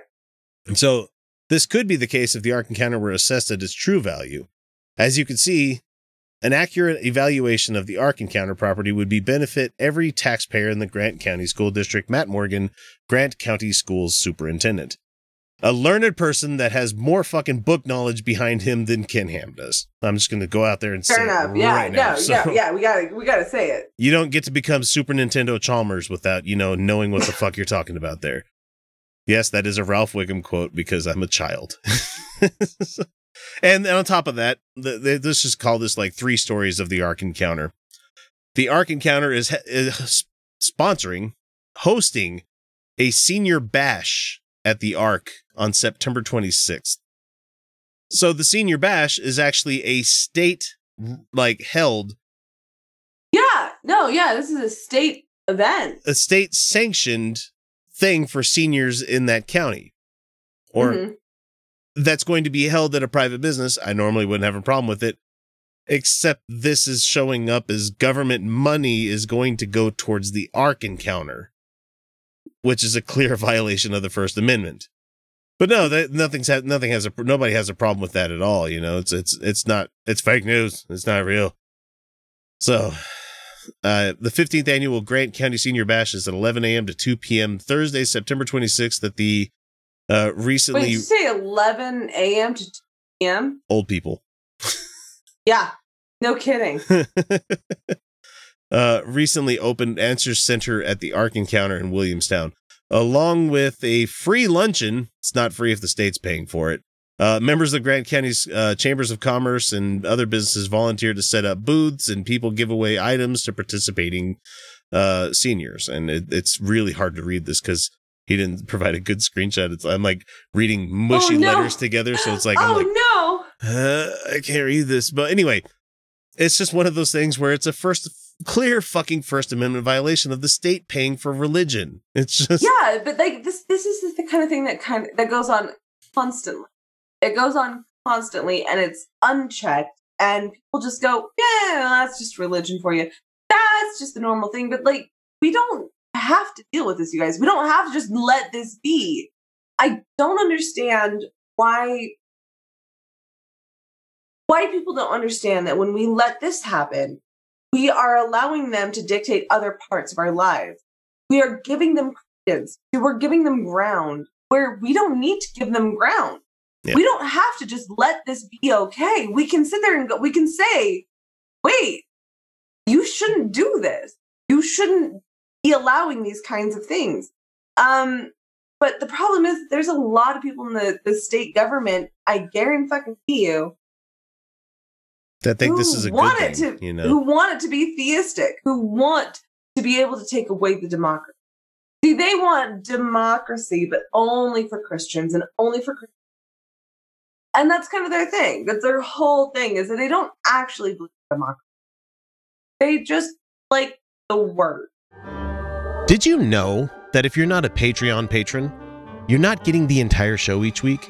[SPEAKER 1] And so this could be the case if the Ark encounter were assessed at its true value. As you can see, an accurate evaluation of the Ark encounter property would be benefit every taxpayer in the Grant County School District. Matt Morgan, Grant County Schools Superintendent. A learned person that has more fucking book knowledge behind him than Ken Ham does. I'm just going to go out there and
[SPEAKER 2] Fair
[SPEAKER 1] say
[SPEAKER 2] enough.
[SPEAKER 1] it
[SPEAKER 2] Yeah.
[SPEAKER 1] right
[SPEAKER 2] no.
[SPEAKER 1] now. So-
[SPEAKER 2] Yeah. Yeah. We gotta. We gotta say it.
[SPEAKER 1] you don't get to become Super Nintendo Chalmers without, you know, knowing what the [laughs] fuck you're talking about there. Yes, that is a Ralph Wiggum quote because I'm a child. [laughs] and on top of that, the, the, let's just call this like three stories of the Ark Encounter. The Ark Encounter is, is sponsoring, hosting a senior bash at the Ark on September 26th. So the senior bash is actually a state like held
[SPEAKER 2] Yeah. No. Yeah. This is a state event.
[SPEAKER 1] a state sanctioned thing for seniors in that county or
[SPEAKER 2] Mhm.
[SPEAKER 1] that's going to be held at a private business i normally wouldn't have a problem with it except this is showing up as government money is going to go towards the ark encounter which is a clear [laughs] violation of the first amendment but no that nothing's ha- nothing has a nobody has a problem with that at all you know it's it's it's not it's fake news it's not real so uh, the 15th annual Grant County Senior Bash is at 11 a.m. to 2 p.m. Thursday, September 26th at the uh,
[SPEAKER 2] Wait,
[SPEAKER 1] recently
[SPEAKER 2] did you say 11 a.m. to 2 p.m.?
[SPEAKER 1] old people. [laughs]
[SPEAKER 2] Yeah. No kidding. [laughs]
[SPEAKER 1] uh, recently opened Answers Center at the Ark Encounter in Williamstown, along with a free luncheon. It's not free if the state's paying for it. Uh, members of Grant County's uh, Chambers of Commerce and other businesses volunteer to set up booths, and people give away items to participating uh, seniors. And it, it's really hard to read this because he didn't provide a good screenshot. It's I'm like reading mushy
[SPEAKER 2] Oh, no.
[SPEAKER 1] letters together, so it's like I'm
[SPEAKER 2] oh
[SPEAKER 1] like
[SPEAKER 2] no.
[SPEAKER 1] uh, I can't read this. But anyway, it's just one of those things where it's a first clear fucking First Amendment violation of the state paying for religion. It's just
[SPEAKER 2] Yeah, but like this this is the kind of thing that kind of that goes on constantly. It goes on constantly and it's unchecked and people just go, "Yeah, well, that's just religion for you. That's just the normal thing." But like we don't have to deal with this, you guys. We don't have to just let this be. I don't understand why why people don't understand that when we let this happen, we are allowing them to dictate other parts of our lives. We are giving them credence. We're giving them ground where we don't need to give them ground.
[SPEAKER 1] Yeah.
[SPEAKER 2] We don't have to just let this be okay. We can sit there and go, we can say, wait, you shouldn't do this. You shouldn't be allowing these kinds of things. Um, but the problem is there's a lot of people in the, the state government, I guarantee you,
[SPEAKER 1] that think this is a
[SPEAKER 2] want
[SPEAKER 1] good thing,
[SPEAKER 2] to,
[SPEAKER 1] you
[SPEAKER 2] who
[SPEAKER 1] know.
[SPEAKER 2] want it to be theistic, who want to be able to take away the democracy. See, they want democracy, but only for Christians and only for Christians. And that's kind of their thing. That's their whole thing is that they don't actually believe in democracy. They just like the word.
[SPEAKER 1] Did you know that if you're not a Patreon patron, you're not getting the entire show each week?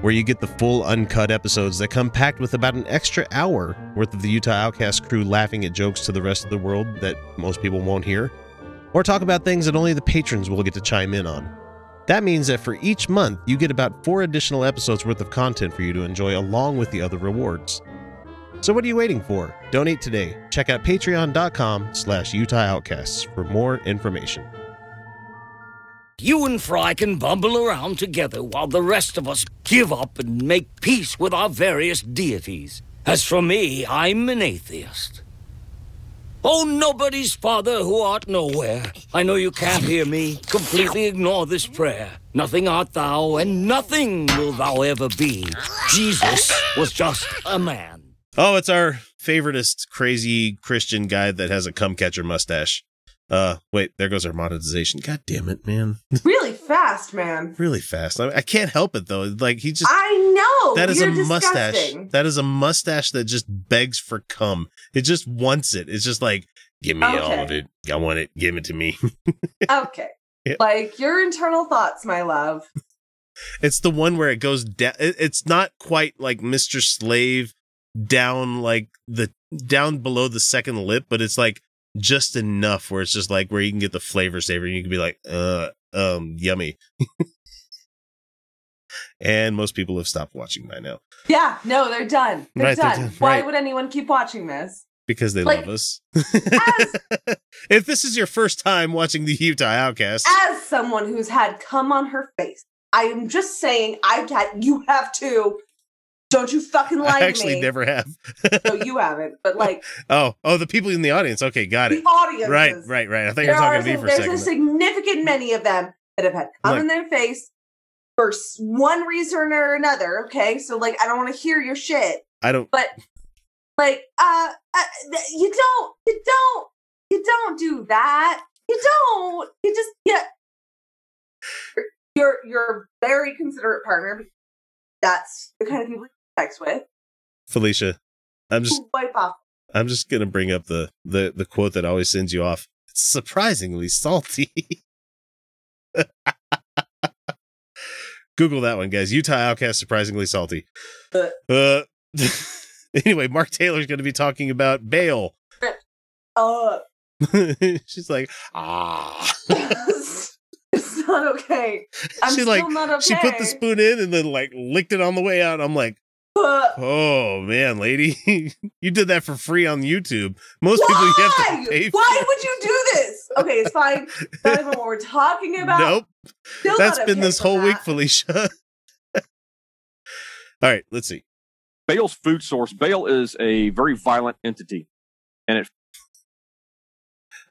[SPEAKER 1] where you get the full uncut episodes that come packed with about an extra hour worth of the Utah Outcast crew laughing at jokes to the rest of the world that most people won't hear, or talk about things that only the patrons will get to chime in on. That means that for each month, you get about four additional episodes worth of content for you to enjoy along with the other rewards. So what are you waiting for? Donate today. Check out patreon.com slash Utah Outcasts for more information.
[SPEAKER 7] You and Fry can bumble around together while the rest of us give up and make peace with our various deities. As for me, I'm an atheist. Oh, nobody's father who art nowhere. I know you can't hear me. Completely ignore this prayer. Nothing art thou, and nothing will thou ever be. Jesus was just a man.
[SPEAKER 1] Oh, it's our favoritist crazy Christian guy that has a cum catcher mustache. Uh, wait, there goes our monetization. God damn it, man. [laughs]
[SPEAKER 2] Really fast, man.
[SPEAKER 1] really fast. I, I can't help it though. Like he just
[SPEAKER 2] I know.
[SPEAKER 1] that is a
[SPEAKER 2] You're
[SPEAKER 1] mustache.
[SPEAKER 2] disgusting.
[SPEAKER 1] That is a mustache that just begs for cum. It just wants it. It's just like, give me all of
[SPEAKER 2] Okay.
[SPEAKER 1] it. I want it. Give it to me. [laughs]
[SPEAKER 2] Okay.
[SPEAKER 1] Yeah.
[SPEAKER 2] Like your internal thoughts, my love.
[SPEAKER 1] It's the one where it goes down. It, it's not quite like Mr. Slave down like the down below the second lip, but it's like just enough where it's just like where you can get the flavor saver and you can be like, uh, um, yummy. and most people have stopped watching by now
[SPEAKER 2] Yeah, no, they're done. They're
[SPEAKER 1] Right, they're
[SPEAKER 2] done.
[SPEAKER 1] done.
[SPEAKER 2] Why
[SPEAKER 1] Right.
[SPEAKER 2] would anyone keep watching this?
[SPEAKER 1] because they
[SPEAKER 2] Like,
[SPEAKER 1] love us. [laughs] if this is your first time watching the Utah Outcast,
[SPEAKER 2] As someone who's had come on her face, I am just saying I've had you have too. Don't you fucking lie
[SPEAKER 1] I
[SPEAKER 2] to
[SPEAKER 1] actually
[SPEAKER 2] me.
[SPEAKER 1] never have.
[SPEAKER 2] no, you haven't. But like [laughs]
[SPEAKER 1] Oh, oh, the people in the audience. Okay, got
[SPEAKER 2] the
[SPEAKER 1] it.
[SPEAKER 2] audience.
[SPEAKER 1] Right, right, right. I thought you
[SPEAKER 2] There
[SPEAKER 1] were talking to me for a second.
[SPEAKER 2] there's a significant many of them that have had cum
[SPEAKER 1] Like-
[SPEAKER 2] in their face for one reason or another. Okay, so like I don't want to hear your shit,
[SPEAKER 1] I don't.
[SPEAKER 2] but like uh, uh you don't, you don't, you don't do that. You don't. You just yeah. You're you're a very considerate partner. That's the kind of people sex with.
[SPEAKER 1] Felicia, I'm just
[SPEAKER 2] Wipe off.
[SPEAKER 1] I'm just gonna bring up the the the quote that always sends you off. It's surprisingly salty. [laughs] Google that one, guys. Utah Outcast surprisingly salty. Uh, [laughs] anyway, Mark Taylor's going to be talking about bail.
[SPEAKER 2] Uh, [laughs]
[SPEAKER 1] She's like, ah.
[SPEAKER 2] it's not okay. I'm
[SPEAKER 1] she
[SPEAKER 2] still
[SPEAKER 1] like
[SPEAKER 2] not okay.
[SPEAKER 1] she put the spoon in and then like licked it on the way out. I'm like,
[SPEAKER 2] Uh,
[SPEAKER 1] oh man, lady, [laughs] you did that for free on YouTube. Most people you have
[SPEAKER 2] Why?
[SPEAKER 1] to pay. For.
[SPEAKER 2] Why would you do this? Okay, it's fine. [laughs] Not even what we're talking about.
[SPEAKER 1] Nope.
[SPEAKER 2] Still
[SPEAKER 1] That's
[SPEAKER 2] not
[SPEAKER 1] been this
[SPEAKER 2] for
[SPEAKER 1] whole week. Felicia. [laughs] All right, let's see.
[SPEAKER 8] Baal's food source. Baal is a very violent entity, and it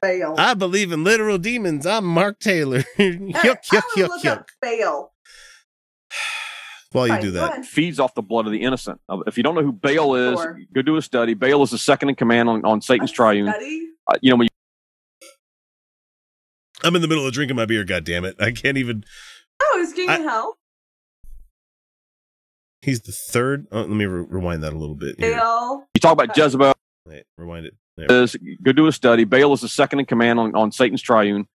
[SPEAKER 2] Fail.
[SPEAKER 1] I believe in literal demons. I'm Mark Taylor. yuck,
[SPEAKER 2] Alright,
[SPEAKER 1] yuck,
[SPEAKER 2] I'm gonna
[SPEAKER 1] yuck,
[SPEAKER 2] look
[SPEAKER 1] yuck.
[SPEAKER 2] up fail.
[SPEAKER 1] While you
[SPEAKER 2] Fine,
[SPEAKER 1] do that,
[SPEAKER 8] feeds off the blood of the innocent. If you don't know who Baal is,
[SPEAKER 2] Sure.
[SPEAKER 8] go do a study. Baal is the second in command on, on Satan's triune.
[SPEAKER 2] Study?
[SPEAKER 8] Uh, you know when
[SPEAKER 1] I'm in the middle of drinking my beer. God damn it! I can't even.
[SPEAKER 2] Oh, he's king
[SPEAKER 1] I-
[SPEAKER 2] of hell.
[SPEAKER 1] He's the third. Oh, let me re- rewind that a little bit. Here.
[SPEAKER 2] Fail.
[SPEAKER 8] you talk about Jezebel,
[SPEAKER 1] Wait, rewind it. There.
[SPEAKER 8] is go do a study. Baal is the second in command on, on Satan's triune.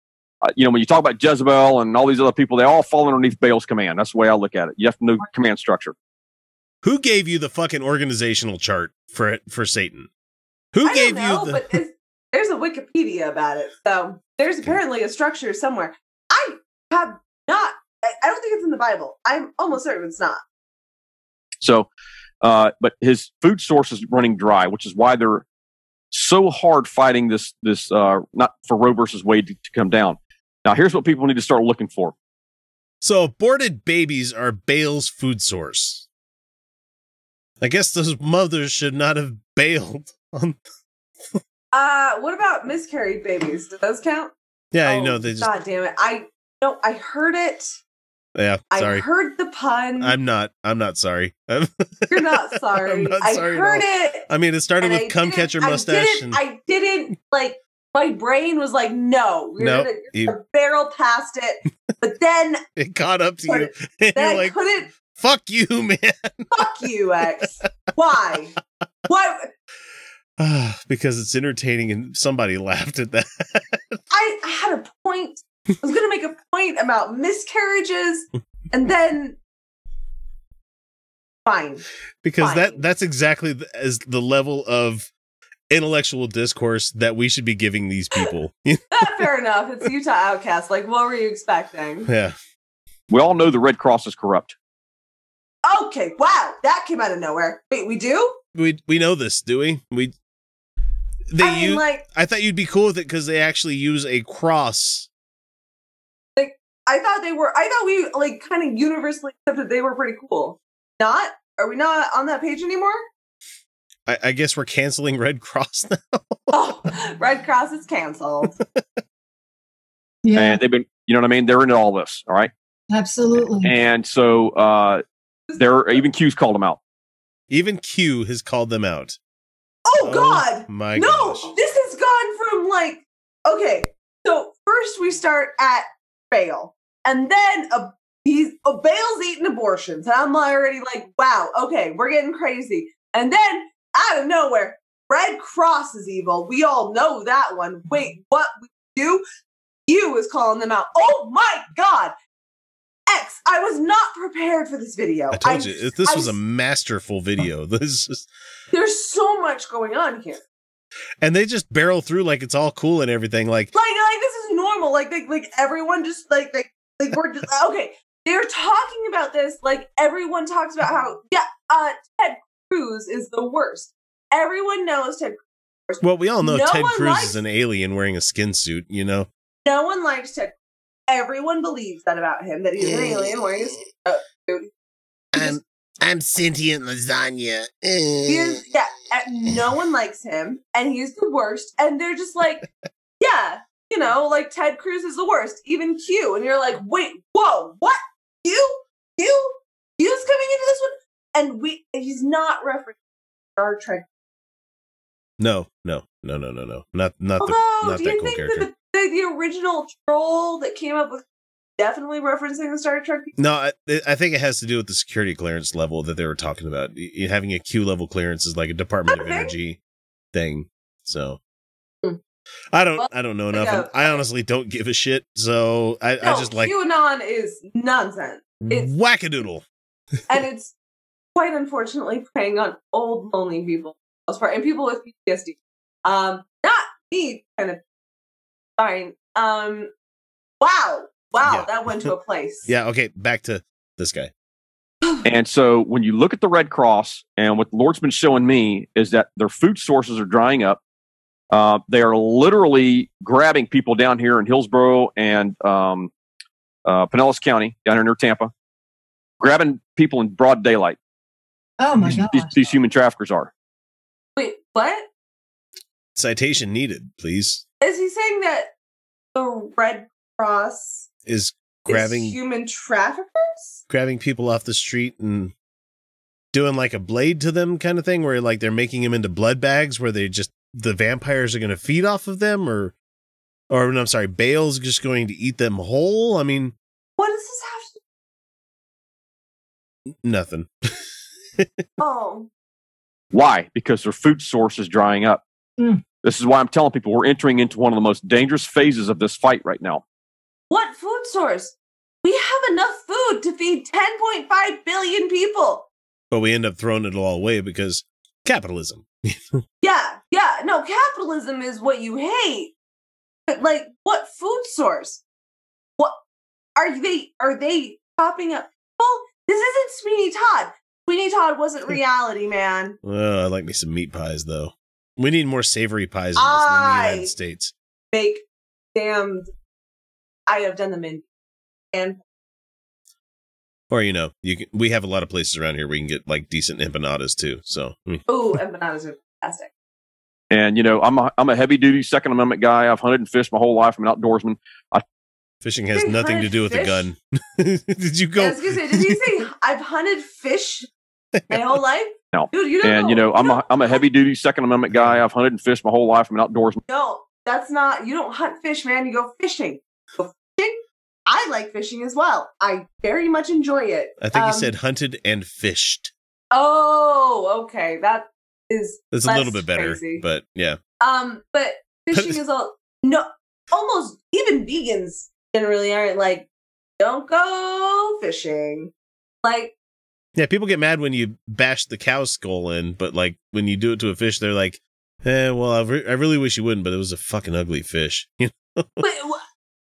[SPEAKER 8] Uh, you know when you talk about Jezebel and all these other people, they all fall underneath Baal's command. That's the way I look at it. You have to know command structure.
[SPEAKER 1] Who gave you the fucking organizational chart for for Satan? Who
[SPEAKER 2] I
[SPEAKER 1] gave
[SPEAKER 2] don't know,
[SPEAKER 1] you the?
[SPEAKER 2] but there's a Wikipedia about it. So there's apparently a structure somewhere. I have not. I I don't think it's in the Bible. I'm almost certain it's not.
[SPEAKER 8] So, uh, but his food source is running dry, which is why they're so hard fighting this this uh, not for Roe versus Wade to, to come down. Now, here's what people need to start looking for.
[SPEAKER 1] So aborted babies are Baal's food source. I guess those mothers should not have bailed on. [laughs]
[SPEAKER 2] Uh, what about miscarried babies? Do those count?
[SPEAKER 1] Yeah, you
[SPEAKER 2] Oh,
[SPEAKER 1] know they just.
[SPEAKER 2] God damn it! I no, I heard it.
[SPEAKER 1] Yeah, sorry.
[SPEAKER 2] I heard the pun.
[SPEAKER 1] I'm not. I'm not sorry. [laughs] I'm-
[SPEAKER 2] You're not [laughs] sorry.
[SPEAKER 1] I'm not
[SPEAKER 2] I
[SPEAKER 1] sorry at
[SPEAKER 2] heard
[SPEAKER 1] all.
[SPEAKER 2] it.
[SPEAKER 1] I mean, it started with
[SPEAKER 2] I
[SPEAKER 1] cum
[SPEAKER 2] didn't-
[SPEAKER 1] catcher
[SPEAKER 2] I
[SPEAKER 1] mustache,
[SPEAKER 2] didn't,
[SPEAKER 1] and
[SPEAKER 2] I didn't like. My brain was like, "No, you're
[SPEAKER 1] Nope,
[SPEAKER 2] gonna
[SPEAKER 1] you-
[SPEAKER 2] barrel past it." But then, [laughs]
[SPEAKER 1] it caught up to you, [laughs] and
[SPEAKER 2] then
[SPEAKER 1] you're
[SPEAKER 2] I
[SPEAKER 1] like,
[SPEAKER 2] couldn't.
[SPEAKER 1] "Fuck you, [laughs] man,"
[SPEAKER 2] Fuck you, X. Why? Why? [sighs]
[SPEAKER 1] because it's entertaining, and somebody laughed at that.
[SPEAKER 2] I, I had a point. I was gonna make a point about miscarriages, and then fine.
[SPEAKER 1] because
[SPEAKER 2] Fine.
[SPEAKER 1] that that's exactly the, as the level of intellectual discourse that we should be giving these people. [laughs] [laughs]
[SPEAKER 2] Fair enough. It's Utah Outcast. Like, what were you expecting?
[SPEAKER 1] yeah.
[SPEAKER 8] We all know the Red Cross is corrupt.
[SPEAKER 2] Okay, wow, that came out of nowhere. Wait, we do?
[SPEAKER 1] We we know this, do we? We they
[SPEAKER 2] I mean,
[SPEAKER 1] use.
[SPEAKER 2] like,
[SPEAKER 1] I thought you'd be cool with it because they actually use a cross.
[SPEAKER 2] Like I thought they were. I thought we like kind of universally accepted they were pretty cool. Not? Are we not on that page anymore?
[SPEAKER 1] I, I guess we're canceling Red Cross [laughs] now.
[SPEAKER 2] Oh, Red Cross is canceled. [laughs]
[SPEAKER 8] And they've been, you know what I mean? They're into all this. All right.
[SPEAKER 9] Absolutely.
[SPEAKER 8] And so, uh, there, even Q's called them out.
[SPEAKER 1] Even Q has called them out.
[SPEAKER 2] Oh, God!
[SPEAKER 1] My
[SPEAKER 2] no,
[SPEAKER 1] gosh.
[SPEAKER 2] this has gone from like okay. So first we start at fail. And then a, he's a Baal's eating abortions. And I'm already like, wow, okay, we're getting crazy. And then out of nowhere, Red Cross is evil. We all know that one. Wait, what we do? You is calling them out. Oh my god! X, I was not prepared for this video.
[SPEAKER 1] I told you this
[SPEAKER 2] I
[SPEAKER 1] was a masterful video. [laughs] This is,
[SPEAKER 2] There's so much going on here.
[SPEAKER 1] and they just barrel through like it's all cool and everything. Like
[SPEAKER 2] Like, like this is normal. Like, like, like everyone just like, like, like we're just [laughs] okay. They're talking about this like everyone talks about how yeah, uh, Ted Cruz is the worst. Everyone knows Ted. Cruz.
[SPEAKER 1] well, we all know
[SPEAKER 2] No
[SPEAKER 1] Ted Cruz
[SPEAKER 2] likes-
[SPEAKER 1] is an alien wearing a skin suit. You know,
[SPEAKER 2] No one likes Ted. Everyone believes that about him that he's an alien wearing a uh, suit.
[SPEAKER 9] I'm I'm sentient lasagna.
[SPEAKER 2] He is, yeah, and no one likes him, and he's the worst. And they're just like, [laughs] yeah, you know, like Ted Cruz is the worst, even Q. And you're like, wait, whoa, what? You? You? Q's coming into this one? And we, he's not referencing Star Trek.
[SPEAKER 1] no, no, no, no, no, no, not not the not
[SPEAKER 2] do
[SPEAKER 1] that
[SPEAKER 2] you
[SPEAKER 1] cool
[SPEAKER 2] think
[SPEAKER 1] character.
[SPEAKER 2] that the, the, the original troll that came up with definitely referencing the Star Trek?
[SPEAKER 1] No, I, I think it has to do with the security clearance level that they were talking about. Having a Q level clearance is like a Department of Energy thing. So
[SPEAKER 2] Hmm.
[SPEAKER 1] I don't
[SPEAKER 2] Well,
[SPEAKER 1] I don't know enough.
[SPEAKER 2] yeah.
[SPEAKER 1] I honestly don't give a shit. So I, I
[SPEAKER 2] No,
[SPEAKER 1] just like
[SPEAKER 2] QAnon is nonsense. It's
[SPEAKER 1] wackadoodle.
[SPEAKER 2] and it's quite unfortunately preying on old lonely people for the most part, and people with PTSD. Um, not me, kind of fine. Um, wow, wow,
[SPEAKER 1] Yeah.
[SPEAKER 2] that went to a place. [laughs]
[SPEAKER 1] Yeah. Okay. Back to this guy. [sighs]
[SPEAKER 8] And so when you look at the Red Cross and what the Lord's been showing me is that their food sources are drying up. Uh, they are literally grabbing people down here in Hillsborough and um, uh, Pinellas County, down here near Tampa, grabbing people in broad daylight.
[SPEAKER 10] Oh my
[SPEAKER 8] these,
[SPEAKER 10] god.
[SPEAKER 8] these, these human traffickers are.
[SPEAKER 2] Wait, what
[SPEAKER 1] Citation needed, please.
[SPEAKER 2] is he saying that the Red Cross
[SPEAKER 1] Is grabbing
[SPEAKER 2] is human traffickers?
[SPEAKER 1] grabbing people off the street and doing like a blade to them kind of thing where like they're making them into blood bags where they just the vampires are going to feed off of them or or no, I'm sorry, Baal's just going to eat them whole. I mean,
[SPEAKER 2] What does this have to?
[SPEAKER 1] nothing.
[SPEAKER 2] Oh,
[SPEAKER 8] Why? Because their food source is drying up.
[SPEAKER 10] Mm.
[SPEAKER 8] This is why I'm telling people we're entering into one of the most dangerous phases of this fight right now.
[SPEAKER 2] what food source? We have enough food to feed 10.5 billion people.
[SPEAKER 1] But we end up throwing it all away because capitalism. [laughs]
[SPEAKER 2] Yeah, yeah. No, capitalism is what you hate. But like, what food source? What are they? Are they chopping up? Well, this isn't Sweeney Todd. Sweeney Todd wasn't reality, man.
[SPEAKER 1] Oh, I like me some meat pies though. We need more savory pies in, this, the United States.
[SPEAKER 2] Make damned. I have done them in, and
[SPEAKER 1] Or you know, you can, we have a lot of places around here where you can get like decent empanadas too. So I mean,
[SPEAKER 2] ooh, empanadas are fantastic.
[SPEAKER 8] And you know, I'm a, I'm a heavy duty Second Amendment guy. I've hunted and fished my whole life. I'm an outdoorsman. I,
[SPEAKER 1] fishing has nothing to do with a gun. [laughs] Did you
[SPEAKER 2] I
[SPEAKER 1] go?
[SPEAKER 2] was gonna say, did he say I've hunted fish my whole life? [laughs]
[SPEAKER 8] no.
[SPEAKER 2] Dude, you don't
[SPEAKER 8] and you know, I'm a, I'm a heavy duty Second Amendment guy. I've hunted and fished my whole life. I'm an outdoorsman.
[SPEAKER 2] No, that's not. You don't hunt fish, man. You go fishing. Go fishing. I like fishing as well. I very much enjoy it.
[SPEAKER 1] I think
[SPEAKER 2] Um,
[SPEAKER 1] he said hunted and fished.
[SPEAKER 2] Oh, okay. That is.
[SPEAKER 1] That's a little bit better,
[SPEAKER 2] crazy.
[SPEAKER 1] but yeah.
[SPEAKER 2] Um, [laughs] but fishing is all no. Almost even vegans generally aren't like, don't go fishing. Like,
[SPEAKER 1] Yeah, people get mad when you bash the cow skull in, but like when you do it to a fish, they're like, "Eh, well, I, re- I really wish you wouldn't, but it was a fucking ugly fish." [laughs] You know?
[SPEAKER 2] but wh-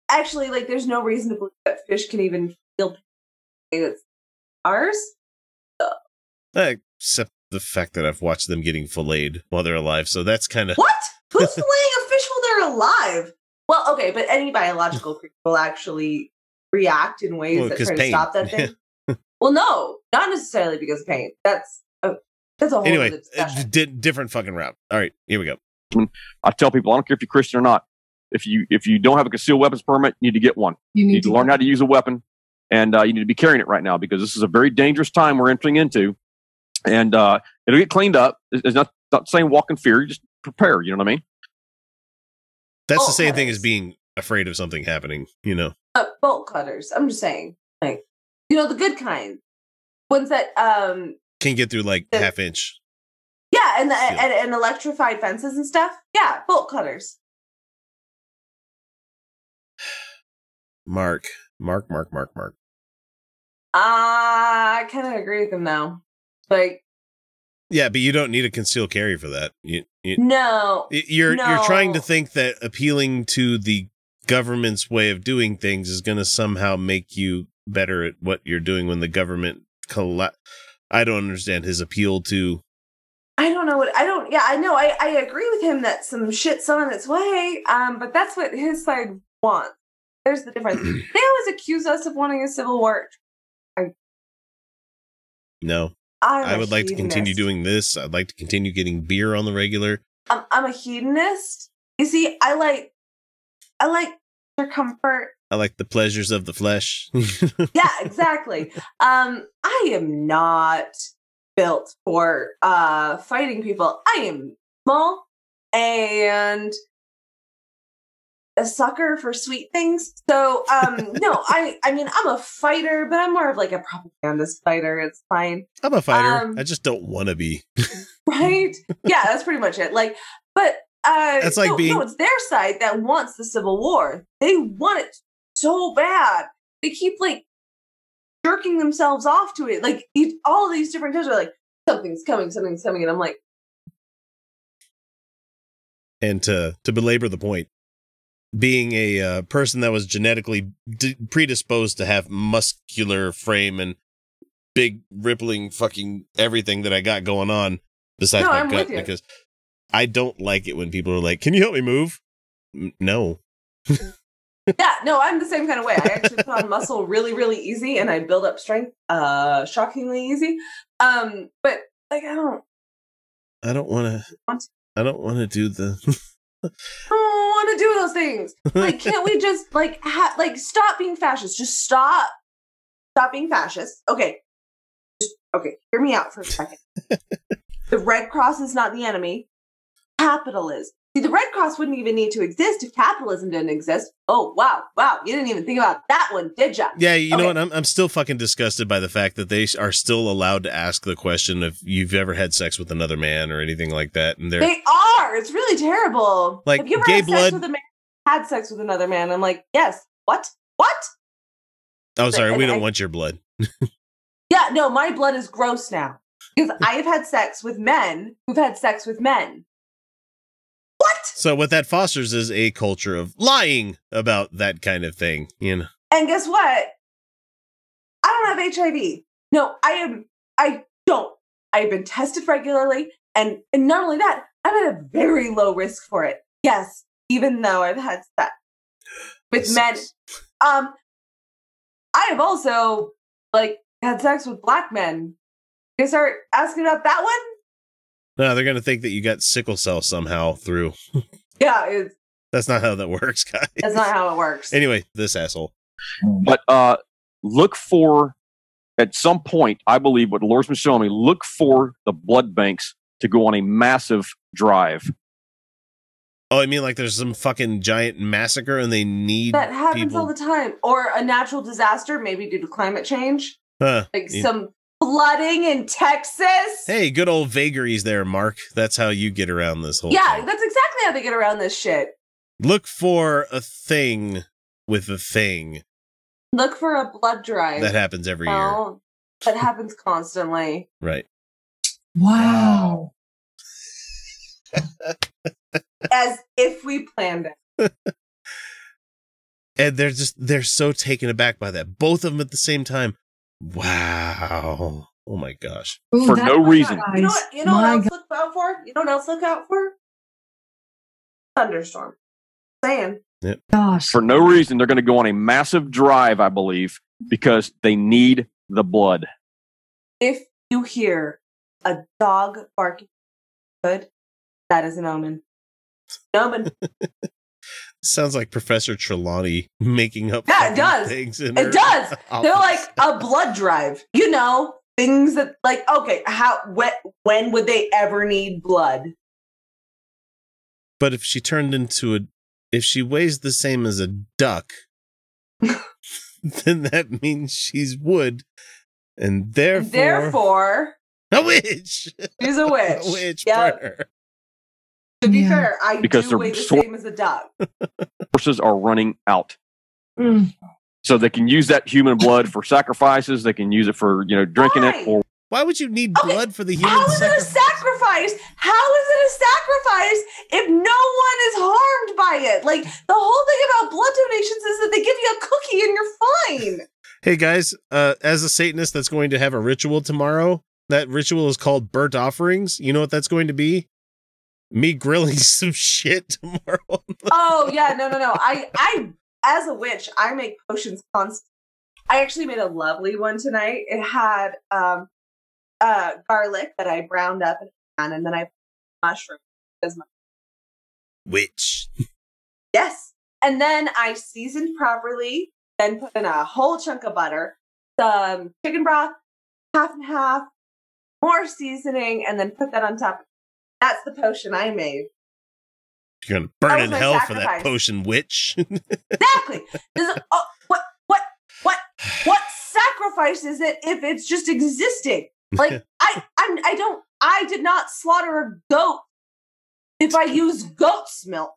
[SPEAKER 2] actually, like, there's no reason to believe that fish can even feel pain. It's ours.
[SPEAKER 1] Except the fact that I've watched them getting filleted while they're alive, so that's kind of [laughs]
[SPEAKER 2] What? Who's filleting a fish while they're alive? Well, okay, but any biological creature will actually react in ways
[SPEAKER 1] Well,
[SPEAKER 2] that try to
[SPEAKER 1] pain.
[SPEAKER 2] stop that [laughs] thing. Well, no, not necessarily because of pain. That's a, that's a whole
[SPEAKER 1] anyway.
[SPEAKER 2] other
[SPEAKER 1] di- different fucking route. All right, here we go.
[SPEAKER 8] I tell people, I don't care if you're Christian or not. If you if you don't have a concealed weapons permit, you need to get one.
[SPEAKER 10] You
[SPEAKER 8] You
[SPEAKER 10] need
[SPEAKER 8] need to learn how to use a weapon, and uh, you need to be carrying it right now because this is a very dangerous time we're entering into, and uh, it'll get cleaned up. It's it's not not saying walk in fear. You just prepare. You know what I mean?
[SPEAKER 1] That's
[SPEAKER 2] Oh,
[SPEAKER 1] the same thing as being afraid of something happening. You know,
[SPEAKER 2] Uh, bolt cutters. I'm just saying, like you know, the good kind, ones that um
[SPEAKER 1] can get through like half inch.
[SPEAKER 2] yeah, and the and, and electrified fences and stuff. Yeah, bolt cutters.
[SPEAKER 1] Mark, Mark, Mark, Mark, Mark.
[SPEAKER 2] I kind of agree with him though. Like
[SPEAKER 1] Yeah, but you don't need a concealed carry for that. You, you,
[SPEAKER 2] no,
[SPEAKER 1] you're you're trying to think that appealing to the government's way of doing things is going to somehow make you better at what you're doing when the government colla- I don't understand his appeal to
[SPEAKER 2] I don't know what I don't. Yeah, I know. I I agree with him that some shit's on its way. Um, but that's what his side wants. There's the difference. [clears throat] they always accuse us of wanting a civil war.
[SPEAKER 1] I, no.
[SPEAKER 2] I'm
[SPEAKER 1] I would like to continue doing this. I'd like to continue getting beer on the regular.
[SPEAKER 2] I'm, I'm a hedonist. You see, I like, I like their comfort.
[SPEAKER 1] I like the pleasures of the flesh. [laughs]
[SPEAKER 2] Yeah, exactly. um, I am not built for uh fighting people. I am small and a sucker for sweet things. So, um, [laughs] no, I, I mean, I'm a fighter, but I'm more of like a propagandist fighter. It's fine.
[SPEAKER 1] I'm a fighter.
[SPEAKER 2] Um,
[SPEAKER 1] I just don't want to be. [laughs]
[SPEAKER 2] right? yeah, that's pretty much it. Like, but uh,
[SPEAKER 1] That's like
[SPEAKER 2] no,
[SPEAKER 1] being-
[SPEAKER 2] no, it's their side that wants the civil war. They want it so bad. They keep like jerking themselves off to it. Like these, all these different times are like something's coming, something's coming, and I'm like,
[SPEAKER 1] and to to belabor the point being a uh, person that was genetically d- predisposed to have muscular frame and big rippling fucking everything that I got going on besides
[SPEAKER 2] No,
[SPEAKER 1] my
[SPEAKER 2] I'm
[SPEAKER 1] gut because I don't like it when people are like, "Can you help me move?" N- No. [laughs] [laughs]
[SPEAKER 2] yeah, no, I'm the same kind of way. I actually put on muscle really, really easy, and I build up strength uh shockingly easy. Um, but like I don't,
[SPEAKER 1] I don't want to I don't want to do the
[SPEAKER 2] I don't want to do those things. Like, [laughs] can't we just like ha- like stop being fascist? Just stop, stop being fascist. Okay, Just- okay. Hear me out for a second. [laughs] the Red Cross is not the enemy. Capital is. See, the Red Cross wouldn't even need to exist if capitalism didn't exist. Oh wow, wow! You didn't even think about that one, did ya?
[SPEAKER 1] Yeah, you know what? I'm I'm still fucking disgusted by the fact that they are still allowed to ask the question if you've ever had sex with another man or anything like that, and they're
[SPEAKER 2] They are. It's really terrible.
[SPEAKER 1] Like,
[SPEAKER 2] Have you ever
[SPEAKER 1] gay
[SPEAKER 2] had
[SPEAKER 1] blood-
[SPEAKER 2] sex with a man? Had sex with another man? I'm like, yes. What? What?
[SPEAKER 1] oh sorry, we don't
[SPEAKER 2] I-
[SPEAKER 1] want your blood. [laughs]
[SPEAKER 2] Yeah, no, my blood is gross now because I have had sex with men who've had sex with men.
[SPEAKER 1] So what that fosters is a culture of lying about that kind of thing. You know,
[SPEAKER 2] And guess what? I don't have HIV. No, I am. I don't. I've been tested regularly, and and not only that, I'm at a very low risk for it. Yes, even though I've had sex with men. Um, I have also like had sex with black men. You start asking about that one?
[SPEAKER 1] No, they're gonna think that you got sickle cell somehow through. [laughs]
[SPEAKER 2] Yeah, it's,
[SPEAKER 1] That's not how that works, guys.
[SPEAKER 2] that's not how it works.
[SPEAKER 1] Anyway, this asshole.
[SPEAKER 8] But uh, look for at some point, I believe what the Lord's been showing me, look for the blood banks to go on a massive drive.
[SPEAKER 1] Oh, I mean, like there's some fucking giant massacre and they need
[SPEAKER 2] That happens
[SPEAKER 1] people.
[SPEAKER 2] all the time. Or a natural disaster, maybe due to climate change.
[SPEAKER 1] Huh.
[SPEAKER 2] Like
[SPEAKER 1] Yeah.
[SPEAKER 2] some flooding in Texas.
[SPEAKER 1] Hey, good old vagaries there, Mark. That's how you get around this whole.
[SPEAKER 2] Yeah,
[SPEAKER 1] thing.
[SPEAKER 2] that's exactly how they get around this shit.
[SPEAKER 1] Look for a thing with a thing
[SPEAKER 2] Look for a blood drive.
[SPEAKER 1] that happens every year.
[SPEAKER 2] That happens constantly.
[SPEAKER 1] Right.
[SPEAKER 2] Wow. [laughs] As if we planned it. [laughs]
[SPEAKER 1] And they're just they're so taken aback by that. Both of them at the same time. Wow. Oh my gosh.
[SPEAKER 8] For no reason.
[SPEAKER 2] You know what? You know what else look out for? You know what else look out for? Thunderstorm. Saying.
[SPEAKER 1] Yep.
[SPEAKER 8] For no reason, they're going to go on a massive drive, I believe, because they need the blood.
[SPEAKER 2] If you hear a dog barking good, that is an omen. An omen. [laughs]
[SPEAKER 1] Sounds like Professor Trelawney making up
[SPEAKER 2] Yeah, it does.
[SPEAKER 1] things in
[SPEAKER 2] It does. [laughs] They're like a blood drive. You know, things that like okay, how when when would they ever need blood?
[SPEAKER 1] But if she turned into a if she weighs the same as a duck, [laughs] then that means she's wood, and therefore,
[SPEAKER 2] Therefore,
[SPEAKER 1] a witch.
[SPEAKER 2] she's a witch. [laughs]
[SPEAKER 1] A witch
[SPEAKER 2] Yep.
[SPEAKER 1] burner.
[SPEAKER 2] To be fair, I
[SPEAKER 8] Because
[SPEAKER 2] do
[SPEAKER 8] they're
[SPEAKER 2] weigh the
[SPEAKER 8] sor-
[SPEAKER 2] same as a duck.
[SPEAKER 8] Horses are running out.
[SPEAKER 2] Mm.
[SPEAKER 8] So they can use that human blood for sacrifices. They can use it for, you know, drinking it or
[SPEAKER 1] Why would you need blood for the human
[SPEAKER 2] How is it a
[SPEAKER 1] sacrifice?
[SPEAKER 2] sacrifice? How is it a sacrifice if no one is harmed by it? Like the whole thing about blood donations is that they give you a cookie and you're fine.
[SPEAKER 1] Hey guys, uh, as a Satanist that's going to have a ritual tomorrow, that ritual is called burnt offerings. You know what that's going to be? Me grilling [laughs] some shit tomorrow. [laughs]
[SPEAKER 2] Oh yeah, no, no, no. [laughs] I, I, as a witch, I make potions constantly. I actually made a lovely one tonight. It had um, uh, garlic that I browned up and and then I put mushroom as my
[SPEAKER 1] Witch.
[SPEAKER 2] Yes. And then I seasoned properly, then put in a whole chunk of butter, some chicken broth, half and half, more seasoning, and then put that on top. That's the potion I made.
[SPEAKER 1] You're gonna burn in hell for that potion, witch. [laughs]
[SPEAKER 2] Exactly. Is- oh, what what what what sacrifice is it if it's just existing? Like [laughs] I I'm I don't I did not slaughter a goat if I use goat's milk.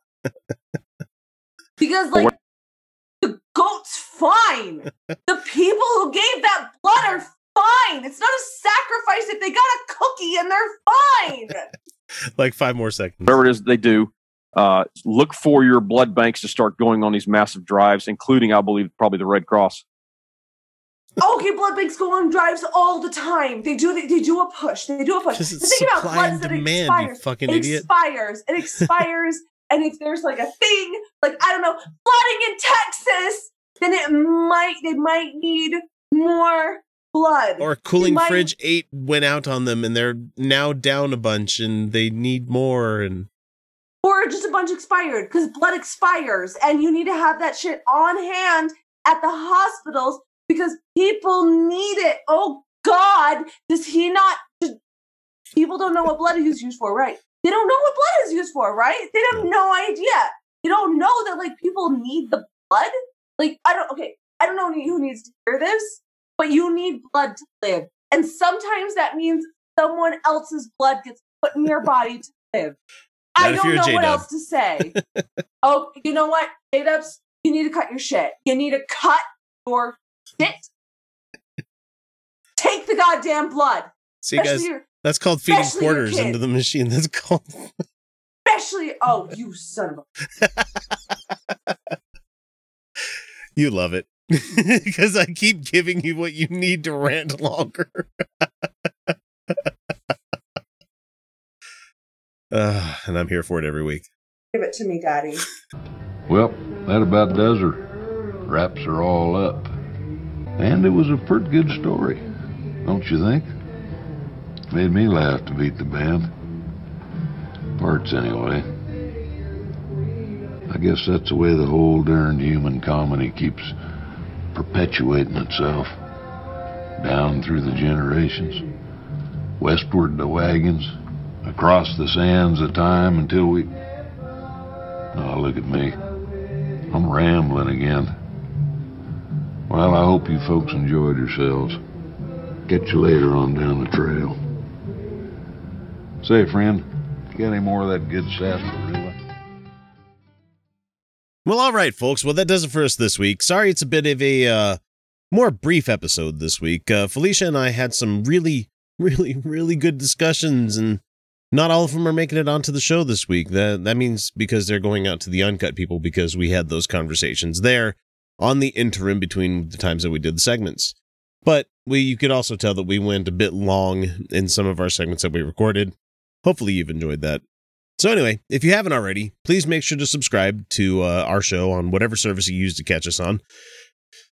[SPEAKER 2] Because like the goat's fine. The people who gave that blood are fine. It's not a sacrifice if they got a cookie and they're fine. [laughs]
[SPEAKER 1] like five more seconds.
[SPEAKER 8] whatever it is they do. Uh, look for your blood banks to start going on these massive drives, including, I believe, probably the Red Cross.
[SPEAKER 2] Okay, blood banks go on drives all the time. They do. They, they do a push. They do a push.
[SPEAKER 1] Because
[SPEAKER 2] The thing about
[SPEAKER 1] supply
[SPEAKER 2] blood
[SPEAKER 1] and
[SPEAKER 2] that it
[SPEAKER 1] demand, you
[SPEAKER 2] expires.
[SPEAKER 1] fucking
[SPEAKER 2] it
[SPEAKER 1] idiot.
[SPEAKER 2] expires. It [laughs] expires. and if there's like a thing, like I don't know, flooding in Texas, then it might they might need more blood.
[SPEAKER 1] Or cooling fridge eight went out on them and they're now down a bunch and they need more and
[SPEAKER 2] or just a bunch expired because blood expires and you need to have that shit on hand at the hospitals because people need it. Oh God, does he not? just- People don't know what blood is used for, right? They don't know what blood is used for, right? They have no idea. They don't know that like people need the blood. Like I don't. Okay, I don't know who needs to hear this, but you need blood to live, and sometimes that means someone else's blood gets put in your [laughs] body to live.
[SPEAKER 1] Not
[SPEAKER 2] I don't know what
[SPEAKER 1] J-Dub.
[SPEAKER 2] else to say. [laughs] oh, you know what, J Dubs? You need to cut your shit. You need to cut your shit. Take the goddamn blood.
[SPEAKER 1] see you
[SPEAKER 2] guys your-
[SPEAKER 1] that's called feeding quarters into the machine. That's called
[SPEAKER 2] Especially, oh, you son of a. [laughs]
[SPEAKER 1] you love it. [laughs] Because I keep giving you what you need to rant longer. uh, [laughs] and I'm here for it every week.
[SPEAKER 2] Give it to me, Daddy.
[SPEAKER 10] Well, that about does her. Wraps are all up. And it was a pretty good story, don't you think? Made me laugh to beat the band. Parts, anyway. I guess that's the way the whole darned human comedy keeps perpetuating itself. Down through the generations. Westward the wagons. Across the sands of time until we. Oh, look at me. I'm rambling again. Well, I hope you folks enjoyed yourselves. Catch you later on down the trail. Say, friend, you got any more of that good sarsaparilla?
[SPEAKER 1] Well, all right, folks. Well, that does it for us this week. Sorry, it's a bit of a uh, more brief episode this week. Uh, Felicia and I had some really, [laughs] really, really good discussions, and not all of them are making it onto the show this week. That that means because they're going out to the uncut people because we had those conversations there on the interim between the times that we did the segments. But we you could also tell that we went a bit long in some of our segments that we recorded. Hopefully, you've enjoyed that. So anyway, if you haven't already, please make sure to subscribe to uh, our show on whatever service you use to catch us on,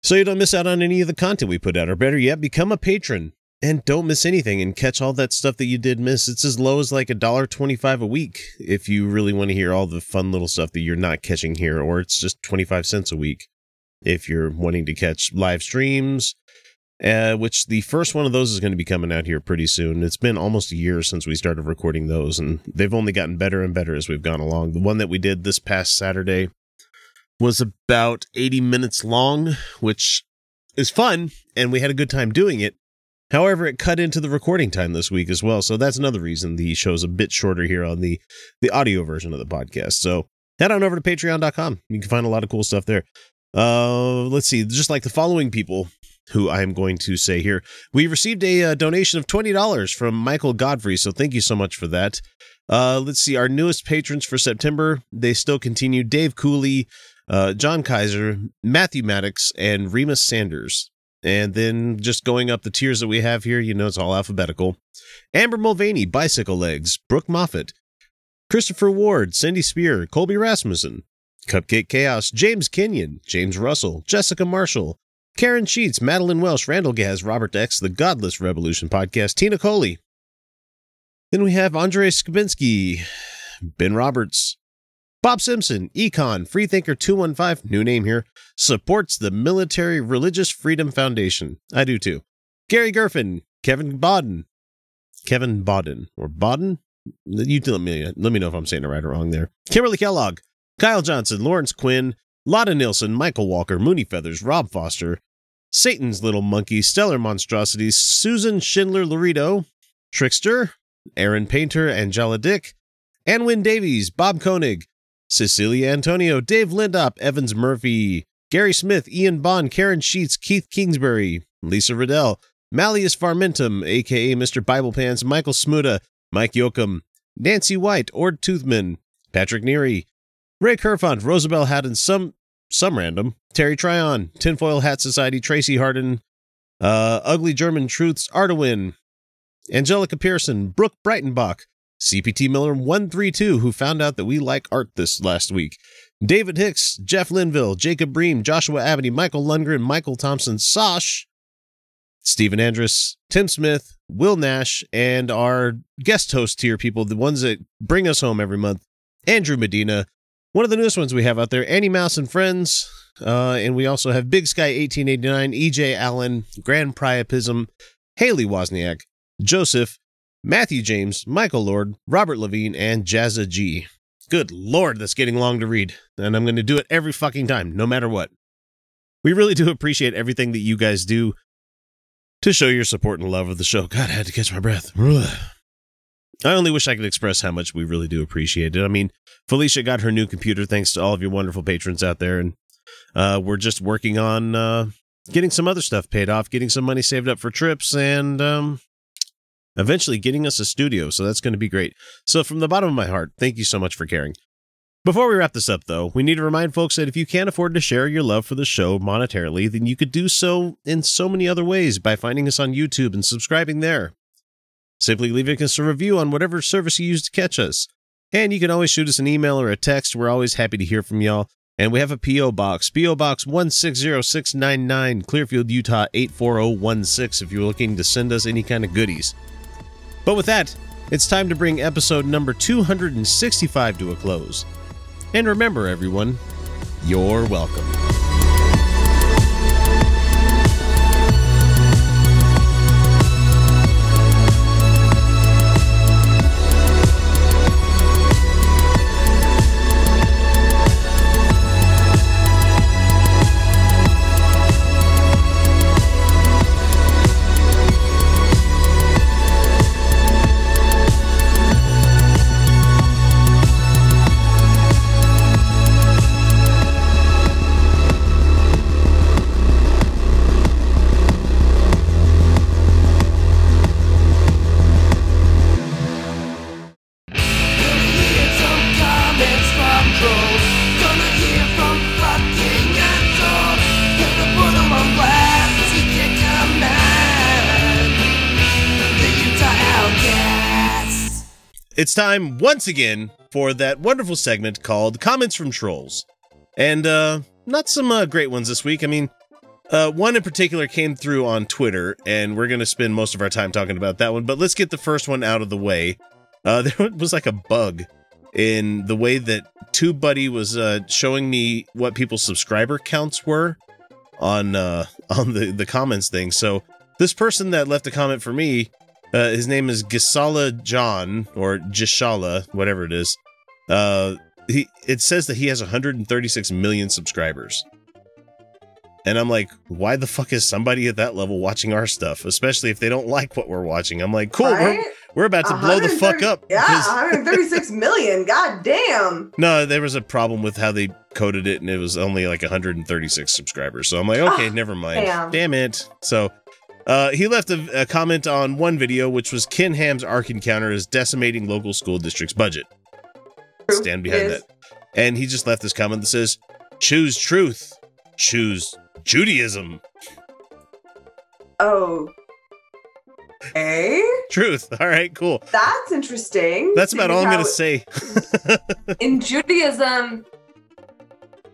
[SPEAKER 1] so you don't miss out on any of the content we put out. Or better yet, become a patron and don't miss anything and catch all that stuff that you did miss. It's as low as like a dollar twenty-five a week if you really want to hear all the fun little stuff that you're not catching here, or it's just twenty-five cents a week if you're wanting to catch live streams. Uh, which the first one of those is going to be coming out here pretty soon. It's been almost a year since we started recording those, and they've only gotten better and better as we've gone along. The one that we did this past Saturday was about 80 minutes long, which is fun, and we had a good time doing it. However, it cut into the recording time this week as well, so that's another reason the show's a bit shorter here on the the audio version of the podcast. So head on over to patreon.com. You can find a lot of cool stuff there. Uh, let's see, just like the following people who I'm going to say here. We received a uh, donation of $20 from Michael Godfrey, so thank you so much for that. Uh, let's see, our newest patrons for September, they still continue Dave Cooley, uh, John Kaiser, Matthew Maddox, and Remus Sanders. And then just going up the tiers that we have here, you know, it's all alphabetical. Amber Mulvaney, Bicycle Legs, Brooke Moffat, Christopher Ward, Cindy Spear, Colby Rasmussen, Cupcake Chaos, James Kenyon, James Russell, Jessica Marshall, Karen Sheets, Madeline Welsh, Randall Gaz, Robert X, The Godless Revolution Podcast, Tina Coley. Then we have Andre Skabinski, Ben Roberts, Bob Simpson, Econ, Freethinker 215, new name here, supports the Military Religious Freedom Foundation. I do too. Gary Gerfin, Kevin Bodden, Kevin Bodden, or Bodden? You let me, let me know if I'm saying it right or wrong there. Kimberly Kellogg, Kyle Johnson, Lawrence Quinn, Lotta Nilsson, Michael Walker, Mooney Feathers, Rob Foster, Satan's Little Monkey, Stellar Monstrosities, Susan Schindler Laredo, Trickster, Aaron Painter, Angela Dick, Anwin Davies, Bob Koenig, Cecilia Antonio, Dave Lindop, Evans Murphy, Gary Smith, Ian Bond, Karen Sheets, Keith Kingsbury, Lisa Riddell, Malleus Farmentum, aka Mr. Bible Pants, Michael Smuda, Mike Yoakum, Nancy White, Ord Toothman, Patrick Neary, Ray Kerfont, Rosabelle Haddon, some some random, Terry Tryon, Tinfoil Hat Society, Tracy Harden, uh, Ugly German Truths, Artawin, Angelica Pearson, Brooke Breitenbach, CPT Miller 132, who found out that we like art this last week, David Hicks, Jeff Linville, Jacob Bream, Joshua Abney, Michael Lundgren, Michael Thompson, Sosh, Stephen Andrus, Tim Smith, Will Nash, and our guest host here, people, the ones that bring us home every month, Andrew Medina, one of the newest ones we have out there, Annie Mouse and Friends, uh, and we also have Big Sky 1889, EJ Allen, Grand Priapism, Haley Wozniak, Joseph, Matthew James, Michael Lord, Robert Levine, and Jazza G. Good lord, that's getting long to read, and I'm going to do it every fucking time, no matter what. We really do appreciate everything that you guys do to show your support and love of the show. God, I had to catch my breath. I only wish I could express how much we really do appreciate it. I mean, Felicia got her new computer thanks to all of your wonderful patrons out there, and uh, we're just working on uh, getting some other stuff paid off, getting some money saved up for trips, and um, eventually getting us a studio. So that's going to be great. So, from the bottom of my heart, thank you so much for caring. Before we wrap this up, though, we need to remind folks that if you can't afford to share your love for the show monetarily, then you could do so in so many other ways by finding us on YouTube and subscribing there. Simply leaving us a review on whatever service you use to catch us. And you can always shoot us an email or a text. We're always happy to hear from y'all. And we have a P.O. Box, P.O. Box 160699, Clearfield, Utah 84016, if you're looking to send us any kind of goodies. But with that, it's time to bring episode number 265 to a close. And remember, everyone, you're welcome. It's time once again for that wonderful segment called Comments from Trolls. And uh not some uh, great ones this week. I mean, uh, one in particular came through on Twitter, and we're going to spend most of our time talking about that one. But let's get the first one out of the way. Uh, [laughs] there was like a bug in the way that TubeBuddy was uh, showing me what people's subscriber counts were on uh, [laughs] on the the comments thing. So this person that left a comment for me uh, his name is Gisala John or Gishala, whatever it is. Uh, he it says that he has 136 million subscribers. And I'm like, why the fuck is somebody at that level watching our stuff, especially if they don't like what we're watching? I'm like, cool,
[SPEAKER 2] Right?
[SPEAKER 1] we're, we're about to blow the fuck up.
[SPEAKER 2] Yeah,
[SPEAKER 1] because-
[SPEAKER 2] 136 [laughs] million. God damn.
[SPEAKER 1] No, there was a problem with how they coded it, and it was only like 136 subscribers. So I'm like, okay,
[SPEAKER 2] Ah,
[SPEAKER 1] never mind.
[SPEAKER 2] damn.
[SPEAKER 1] it. So uh, he left a, a comment on one video, which was Ken Ham's Ark Encounter is decimating local school districts' budget. Stand behind that. And he just left this comment that says, choose truth, choose Judaism.
[SPEAKER 2] Oh. Okay.
[SPEAKER 1] Truth. All right, cool.
[SPEAKER 2] That's interesting.
[SPEAKER 1] That's about all I'm going to
[SPEAKER 2] Seeing
[SPEAKER 1] say. [laughs]
[SPEAKER 2] In Judaism,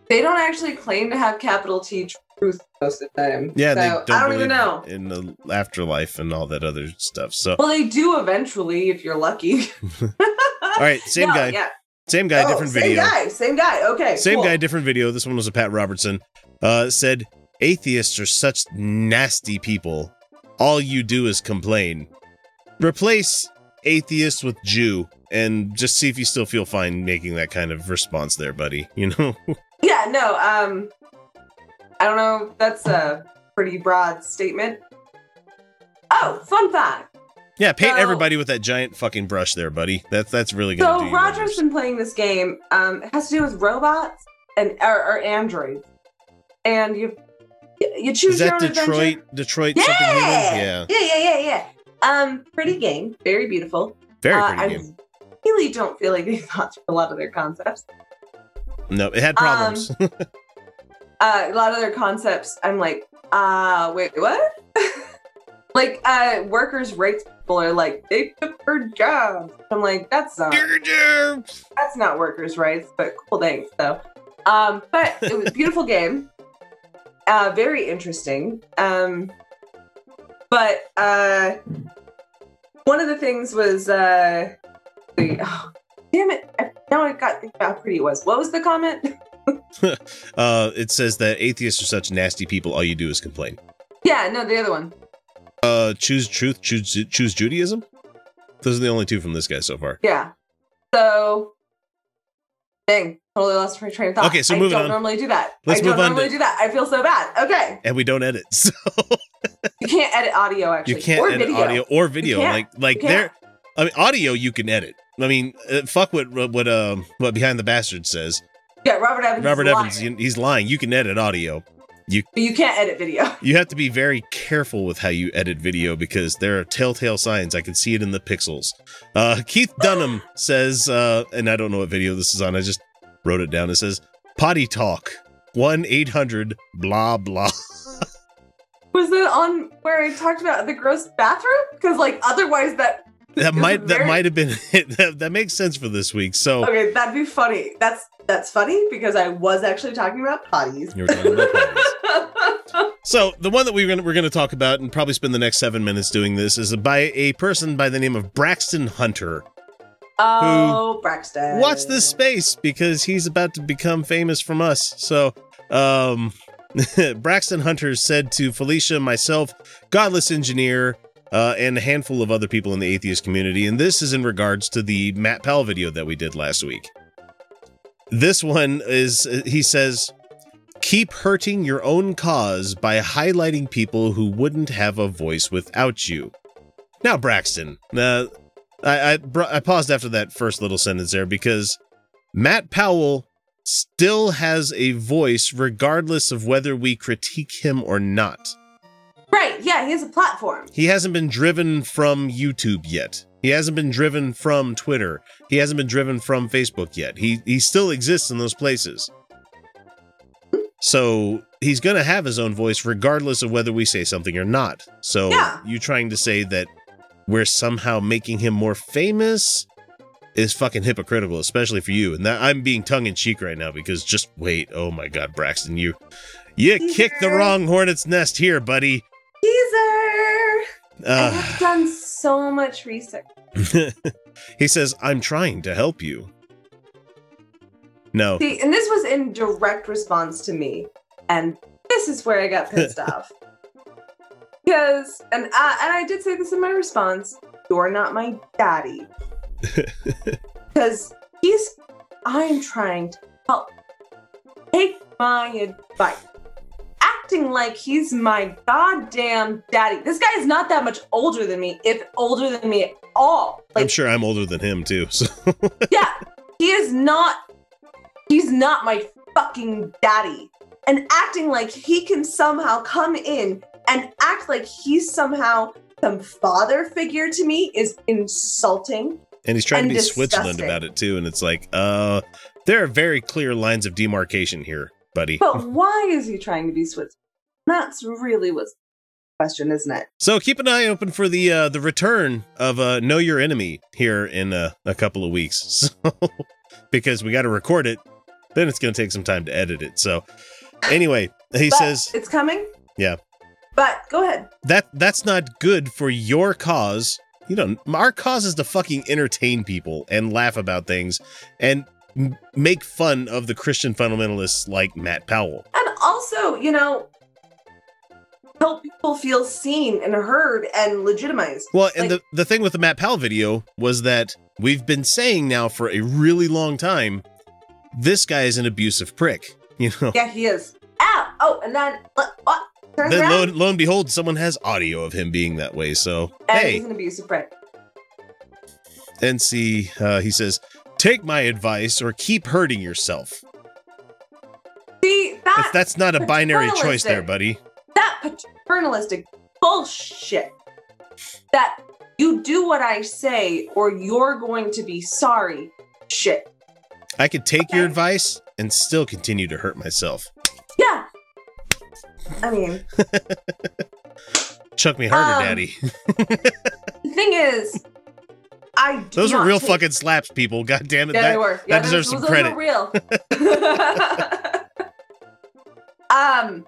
[SPEAKER 2] they don't actually claim to have capital T truth most of the time.
[SPEAKER 1] Yeah,
[SPEAKER 2] so
[SPEAKER 1] they don't,
[SPEAKER 2] I don't even know.
[SPEAKER 1] in the afterlife and all that other stuff. So,
[SPEAKER 2] Well, they do eventually if you're lucky. [laughs] [laughs]
[SPEAKER 1] all right, same
[SPEAKER 2] No,
[SPEAKER 1] guy.
[SPEAKER 2] Yeah.
[SPEAKER 1] Same guy,
[SPEAKER 2] Oh,
[SPEAKER 1] different
[SPEAKER 2] same
[SPEAKER 1] video.
[SPEAKER 2] guy. Same guy. Okay.
[SPEAKER 1] Same
[SPEAKER 2] cool.
[SPEAKER 1] guy, different video. This one was a Pat Robertson. Uh, said, Atheists are such nasty people. All you do is complain. Replace atheist with Jew and just see if you still feel fine making that kind of response there, buddy. [laughs] You know?
[SPEAKER 2] Yeah. No. Um. I don't know. That's a pretty broad statement. Oh, fun fact.
[SPEAKER 1] yeah, paint
[SPEAKER 2] So-
[SPEAKER 1] everybody with that giant fucking brush there, buddy. That's that's really do
[SPEAKER 2] So Roger's been playing this game. Um, it has to do with robots and or, or androids, and you you choose
[SPEAKER 1] Is
[SPEAKER 2] your
[SPEAKER 1] that
[SPEAKER 2] own
[SPEAKER 1] Detroit?
[SPEAKER 2] adventure.
[SPEAKER 1] Detroit
[SPEAKER 2] Yeah!
[SPEAKER 1] Yeah.
[SPEAKER 2] yeah, yeah, yeah, yeah. Um, pretty game, very beautiful.
[SPEAKER 1] Very
[SPEAKER 2] Uh,
[SPEAKER 1] pretty
[SPEAKER 2] I
[SPEAKER 1] game.
[SPEAKER 2] really don't feel like they thought through a lot of their concepts.
[SPEAKER 1] No, it had
[SPEAKER 2] Um,
[SPEAKER 1] problems. [laughs]
[SPEAKER 2] Uh, a lot of their concepts, I'm like, uh, wait, what? [laughs] like, uh, workers' rights people are like, they took their jobs. I'm like, that's not that's not workers' rights, but cool, thanks though. Um, but it was a beautiful game, uh, very interesting. Um, but uh, one of the things was uh, the oh, damn it! I, now I got to think about how pretty it was. What was the comment? [laughs] [laughs]
[SPEAKER 1] uh, it says that atheists are such nasty people. All you do is complain.
[SPEAKER 2] yeah, no, the other one.
[SPEAKER 1] Uh, choose truth, choose choose Judaism. Those are the only two from this guy so far.
[SPEAKER 2] Yeah. So, dang, totally lost my train of thought.
[SPEAKER 1] Okay, so moving I
[SPEAKER 2] don't
[SPEAKER 1] on.
[SPEAKER 2] normally do that.
[SPEAKER 1] Let's
[SPEAKER 2] I don't
[SPEAKER 1] move on
[SPEAKER 2] normally
[SPEAKER 1] to-
[SPEAKER 2] do that. I feel so bad. Okay,
[SPEAKER 1] And we don't edit, [laughs] so
[SPEAKER 2] you can't edit audio actually.
[SPEAKER 1] you can't
[SPEAKER 2] or
[SPEAKER 1] edit
[SPEAKER 2] video.
[SPEAKER 1] audio or video. Like like there. I mean, audio you can edit. I mean, uh, fuck what what um what behind the bastard says.
[SPEAKER 2] Yeah, Robert Evans.
[SPEAKER 1] Robert
[SPEAKER 2] is
[SPEAKER 1] Evans,
[SPEAKER 2] lying,
[SPEAKER 1] he's lying. You can edit audio. You
[SPEAKER 2] but you can't edit video. [laughs]
[SPEAKER 1] you have to be very careful with how you edit video because there are telltale signs. I can see it in the pixels. Uh, Keith Dunham [gasps] says, uh, and I don't know what video this is on. I just wrote it down. It says potty talk one eight hundred blah blah. [laughs]
[SPEAKER 2] Was that on where I talked about the gross bathroom? Because like otherwise that
[SPEAKER 1] That
[SPEAKER 2] It was
[SPEAKER 1] might that
[SPEAKER 2] very-
[SPEAKER 1] might have been [laughs] it. That, that makes sense for this week. So
[SPEAKER 2] okay, that'd be funny. That's that's funny because I was actually talking about potties.
[SPEAKER 1] you were talking about potties. [laughs] So the one that we're gonna we're gonna talk about and probably spend the next seven minutes doing this is by a person by the name of Braxton Hunter.
[SPEAKER 2] Oh, Braxton.
[SPEAKER 1] Watch this space because he's about to become famous from us. So, um, [laughs] Braxton Hunter said to Felicia, myself, Godless Engineer, uh, and a handful of other people in the atheist community, and this is in regards to the Matt Powell video that we did last week. This one is, he says, keep hurting your own cause by highlighting people who wouldn't have a voice without you. Now, Braxton, uh, I, I I paused after that first little sentence there because Matt Powell still has a voice regardless of whether we critique him or not.
[SPEAKER 2] Right, yeah, he has a platform.
[SPEAKER 1] He hasn't been driven from YouTube yet. He hasn't been driven from Twitter. He hasn't been driven from Facebook yet. He he still exists in those places. So he's going to have his own voice regardless of whether we say something or not. So
[SPEAKER 2] Yeah.
[SPEAKER 1] you trying to say that we're somehow making him more famous is fucking hypocritical, especially for you. And that I'm being tongue in cheek right now because just wait. Oh my god, Braxton, you you kicked the wrong hornet's nest here, buddy.
[SPEAKER 2] Teaser. I
[SPEAKER 1] Uh,
[SPEAKER 2] have done so much research. [laughs]
[SPEAKER 1] he says, I'm trying to help you. No.
[SPEAKER 2] See, and this was in direct response to me, and this is where I got pissed [laughs] off. Because, and I, and I did say this in my response: "You're not my daddy," [laughs] because he's I'm trying to help. Take my advice. Acting like he's my goddamn daddy. This guy is not that much older than me, if older than me at all.
[SPEAKER 1] I'm sure I'm older than him too. So [laughs]
[SPEAKER 2] Yeah, he is not. He's not my fucking daddy. And acting like he can somehow come in and act like he's somehow some father figure to me is insulting.
[SPEAKER 1] and he's trying
[SPEAKER 2] And
[SPEAKER 1] to be Switzerland about it too, and it's like, uh, there are very clear lines of demarcation here, buddy.
[SPEAKER 2] But [laughs] why is he trying to be Switzerland? That's really what's the question, isn't it?
[SPEAKER 1] So keep an eye open for the uh, the return of uh, Know Your Enemy here in uh, a couple of weeks. [laughs] So because we got to record it, then it's going to take some time to edit it. So anyway, he
[SPEAKER 2] But
[SPEAKER 1] says,
[SPEAKER 2] it's coming.
[SPEAKER 1] yeah,
[SPEAKER 2] But go ahead.
[SPEAKER 1] that that's not good for your cause. You know, our cause is to fucking entertain people and laugh about things and m- make fun of the Christian fundamentalists like Matt Powell.
[SPEAKER 2] And also, you know, help people feel seen and heard and legitimized.
[SPEAKER 1] Well, and
[SPEAKER 2] Like,
[SPEAKER 1] the, the thing with the Matt Powell video was that we've been saying now for a really long time this guy is an abusive prick. [laughs] You know,
[SPEAKER 2] yeah, he is. Ow! Oh, and then what? Turns
[SPEAKER 1] then lo, lo and behold, someone has audio of him being that way. So,
[SPEAKER 2] and
[SPEAKER 1] hey,
[SPEAKER 2] he's an abusive prick.
[SPEAKER 1] NC, uh, he says, take my advice or keep hurting yourself.
[SPEAKER 2] See, that
[SPEAKER 1] that's not a binary choice there, buddy.
[SPEAKER 2] Paternalistic bullshit. That you do what I say or you're going to be sorry. Shit.
[SPEAKER 1] I could take your advice and still continue to hurt myself.
[SPEAKER 2] Yeah. I mean, [laughs]
[SPEAKER 1] Chuck me harder,
[SPEAKER 2] Um,
[SPEAKER 1] daddy.
[SPEAKER 2] the thing is, I do
[SPEAKER 1] Those were real
[SPEAKER 2] take-
[SPEAKER 1] fucking slaps, people. [laughs] God damn it.
[SPEAKER 2] Yeah,
[SPEAKER 1] that
[SPEAKER 2] they were. Yeah,
[SPEAKER 1] that deserves some
[SPEAKER 2] those
[SPEAKER 1] credit.
[SPEAKER 2] Were real. [laughs] um,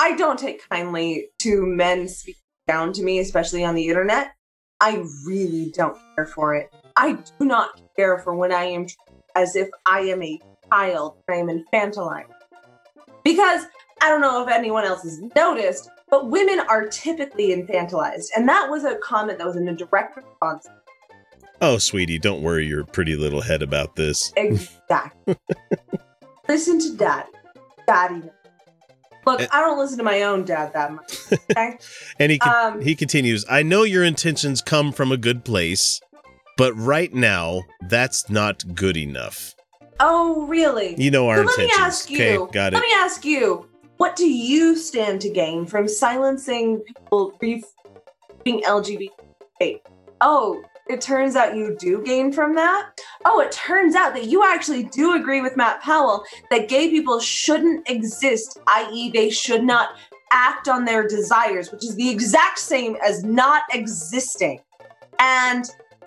[SPEAKER 2] I don't take kindly to men speaking down to me, especially on the internet. I really don't care for it. I do not care for when I am as if I am a child I am infantilized. Because I don't know if anyone else has noticed, but women are typically infantilized. And that was a comment that was in a direct response
[SPEAKER 1] Oh, sweetie, don't worry your pretty little head about this.
[SPEAKER 2] Exactly. [laughs] listen to daddy. Daddy. Look,
[SPEAKER 1] Eh.
[SPEAKER 2] I don't listen to my own dad that much. Okay. [laughs]
[SPEAKER 1] And he con-
[SPEAKER 2] Um,
[SPEAKER 1] he continues, I know your intentions come from a good place, but right now, that's not good enough.
[SPEAKER 2] oh, really?
[SPEAKER 1] You know our
[SPEAKER 2] So let me
[SPEAKER 1] intentions.
[SPEAKER 2] ask you.
[SPEAKER 1] Okay, got it.
[SPEAKER 2] Let me ask you. What do you stand to gain from silencing people being LGBT? Oh, it turns out you do gain from that. Oh, it turns out that you actually do agree with Matt Powell that gay people shouldn't exist, i.e., they should not act on their desires, which is the exact same as not existing. And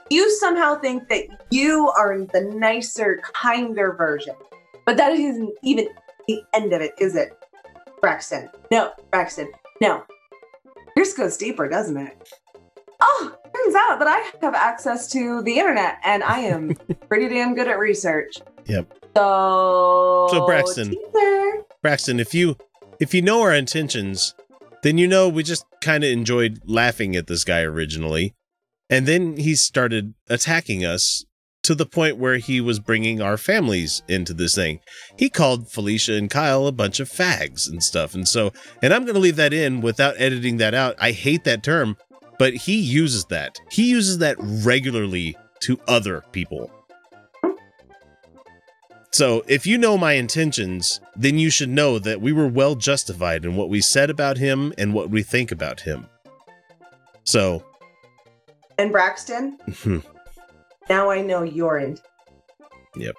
[SPEAKER 2] you somehow think that you are the nicer, kinder version. But that isn't even the end of it, is it? Braxton. No, Braxton. No. Yours goes deeper, doesn't it? Oh, turns out that I have access to the internet and I am [laughs] pretty damn good at research.
[SPEAKER 1] Yep.
[SPEAKER 2] So,
[SPEAKER 1] So Braxton,
[SPEAKER 2] teaser.
[SPEAKER 1] Braxton, if you if you know our intentions, then you know we just kind of enjoyed laughing at this guy originally, and then he started attacking us to the point where he was bringing our families into this thing. He called Felicia and Kyle a bunch of fags and stuff, and so and I'm going to leave that in without editing that out. I hate that term, but he uses that. He uses that regularly to other people. So, if you know my intentions, then you should know that we were well justified in what we said about him and what we think about him. So,
[SPEAKER 2] And Braxton, hmm. now I know you're in.
[SPEAKER 1] yep.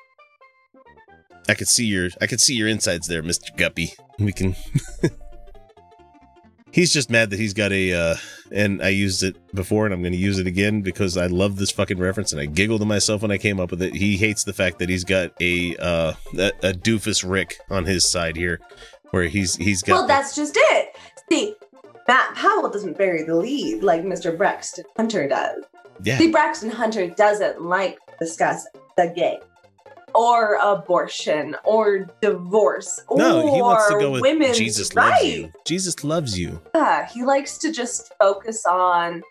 [SPEAKER 1] I could see your I could see your insides there, Mr. Guppy. We can [laughs] He's just mad that he's got a uh and I used it before and I'm going to use it again because I love this fucking reference and I giggled to myself when I came up with it. He hates the fact that he's got a uh a, a doofus Rick on his side here where he's he's got
[SPEAKER 2] Well, that's just it. See, Matt Powell doesn't bury the lead like Mr. Braxton Hunter does.
[SPEAKER 1] Yeah.
[SPEAKER 2] See, Braxton Hunter doesn't like discuss the gay or abortion or divorce
[SPEAKER 1] No,
[SPEAKER 2] or
[SPEAKER 1] he wants to go with
[SPEAKER 2] women's
[SPEAKER 1] Jesus loves you. Jesus loves you.
[SPEAKER 2] Yeah, he likes to just focus on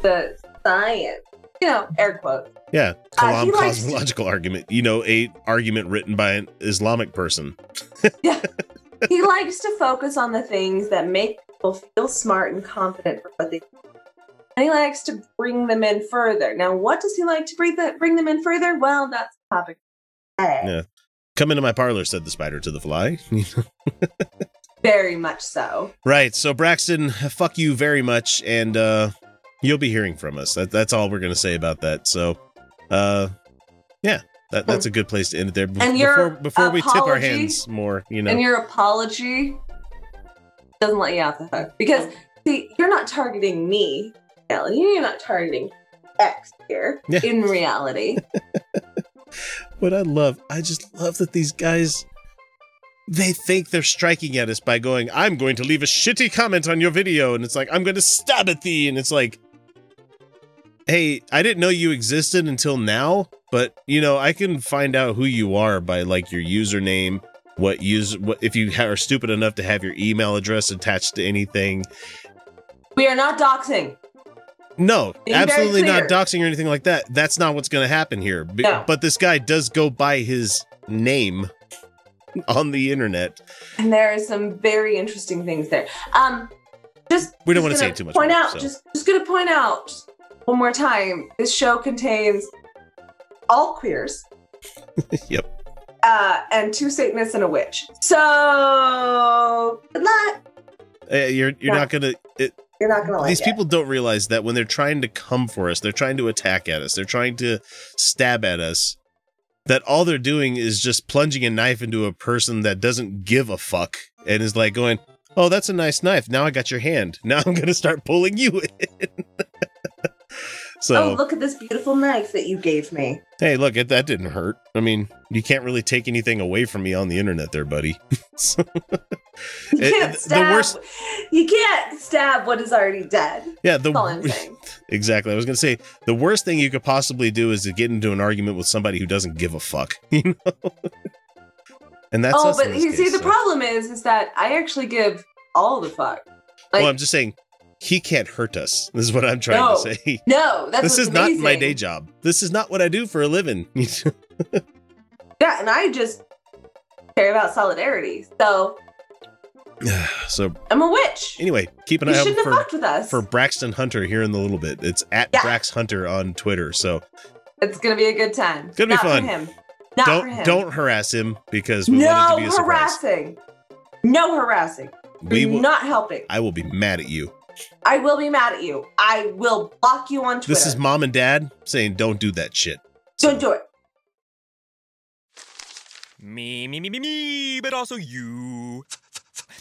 [SPEAKER 2] the science. you know, air quotes.
[SPEAKER 1] Yeah,
[SPEAKER 2] Uh,
[SPEAKER 1] Kalam
[SPEAKER 2] to-
[SPEAKER 1] cosmological argument. You know, a argument written by an Islamic person. [laughs]
[SPEAKER 2] Yeah, [laughs] he likes to focus on the things that make people feel smart and confident for what they do. And he likes to bring them in further. Now, what does he like to bring, the, bring them in further? Well, that's the topic.
[SPEAKER 1] Yeah. Come into my parlor, said the spider to the fly. [laughs]
[SPEAKER 2] Very much so.
[SPEAKER 1] right. So Braxton, fuck you very much, and uh you'll be hearing from us. That, that's all we're gonna say about that. So, uh, yeah, that, that's a good place to end it there. Be-
[SPEAKER 2] And your
[SPEAKER 1] before before we tip our
[SPEAKER 2] apology-
[SPEAKER 1] hands more, you know.
[SPEAKER 2] And your apology doesn't let you out the hook. Because, see, you're not targeting me, Kelly. You're not targeting X here
[SPEAKER 1] Yeah.
[SPEAKER 2] in reality. [laughs]
[SPEAKER 1] what I love, I just love that these guys they think they're striking at us by going, I'm going to leave a shitty comment on your video, and it's like, I'm going to stab at thee, and it's like, hey, I didn't know you existed until now, but you know, I can find out who you are by like your username, what use, what if you are stupid enough to have your email address attached to anything.
[SPEAKER 2] we are not doxing.
[SPEAKER 1] No, absolutely not doxing or anything like that. That's not what's going to happen here. B-
[SPEAKER 2] No.
[SPEAKER 1] But this guy does go by his name on the internet.
[SPEAKER 2] And there are some very interesting things there. Um, just
[SPEAKER 1] We don't
[SPEAKER 2] just
[SPEAKER 1] wanna say too much
[SPEAKER 2] Point
[SPEAKER 1] more,
[SPEAKER 2] out,
[SPEAKER 1] so.
[SPEAKER 2] just just gonna point out one more time. This show contains all queers, [laughs]
[SPEAKER 1] yep.
[SPEAKER 2] uh, and two Satanists and a witch. So good luck.
[SPEAKER 1] Uh, you're you're
[SPEAKER 2] Yeah.
[SPEAKER 1] not gonna. It,
[SPEAKER 2] You're not gonna like
[SPEAKER 1] these
[SPEAKER 2] it.
[SPEAKER 1] people don't realize that when they're trying to come for us, they're trying to attack at us, they're trying to stab at us. That all they're doing is just plunging a knife into a person that doesn't give a fuck and is like going, "Oh, that's a nice knife. Now I got your hand. [laughs] Now I'm gonna start pulling you in." [laughs] so
[SPEAKER 2] oh, look at this beautiful knife that you gave me.
[SPEAKER 1] Hey, look, it, that didn't hurt. I mean, you can't really take anything away from me on the internet, there, buddy. [laughs] So-
[SPEAKER 2] You can't
[SPEAKER 1] the
[SPEAKER 2] stab.
[SPEAKER 1] worst-
[SPEAKER 2] You can't stab what is already dead.
[SPEAKER 1] yeah, the
[SPEAKER 2] That's all I'm saying. [laughs]
[SPEAKER 1] exactly. I was gonna say the worst thing you could possibly do is to get into an argument with somebody who doesn't give a fuck. [laughs] You know, and that's
[SPEAKER 2] oh, but you see,
[SPEAKER 1] case,
[SPEAKER 2] the problem is, is that I actually give all the fuck. Like,
[SPEAKER 1] well, I'm just saying he can't hurt us. This [laughs] is what I'm trying
[SPEAKER 2] no,
[SPEAKER 1] to say.
[SPEAKER 2] no, that's
[SPEAKER 1] this is not my day job. This is not what I do for a living.
[SPEAKER 2] Yeah, and I just care about solidarity. So [sighs]
[SPEAKER 1] so
[SPEAKER 2] I'm a witch.
[SPEAKER 1] anyway, keep an
[SPEAKER 2] You
[SPEAKER 1] eye out for
[SPEAKER 2] with us.
[SPEAKER 1] for Braxton Hunter here in the little bit. It's at
[SPEAKER 2] Yeah.
[SPEAKER 1] Brax Hunter on Twitter. So
[SPEAKER 2] It's gonna be a good time.
[SPEAKER 1] It's gonna be fun.
[SPEAKER 2] For him. Not
[SPEAKER 1] don't
[SPEAKER 2] for him.
[SPEAKER 1] don't harass him because we want it
[SPEAKER 2] no
[SPEAKER 1] to be a surprise.
[SPEAKER 2] harassing. No harassing.
[SPEAKER 1] We will-
[SPEAKER 2] not helping.
[SPEAKER 1] I will be mad at you.
[SPEAKER 2] I will be mad at you. I will block you on Twitter.
[SPEAKER 1] This is mom and dad saying don't do that shit.
[SPEAKER 2] Don't do it.
[SPEAKER 11] Me, me, me, me, me, but also you.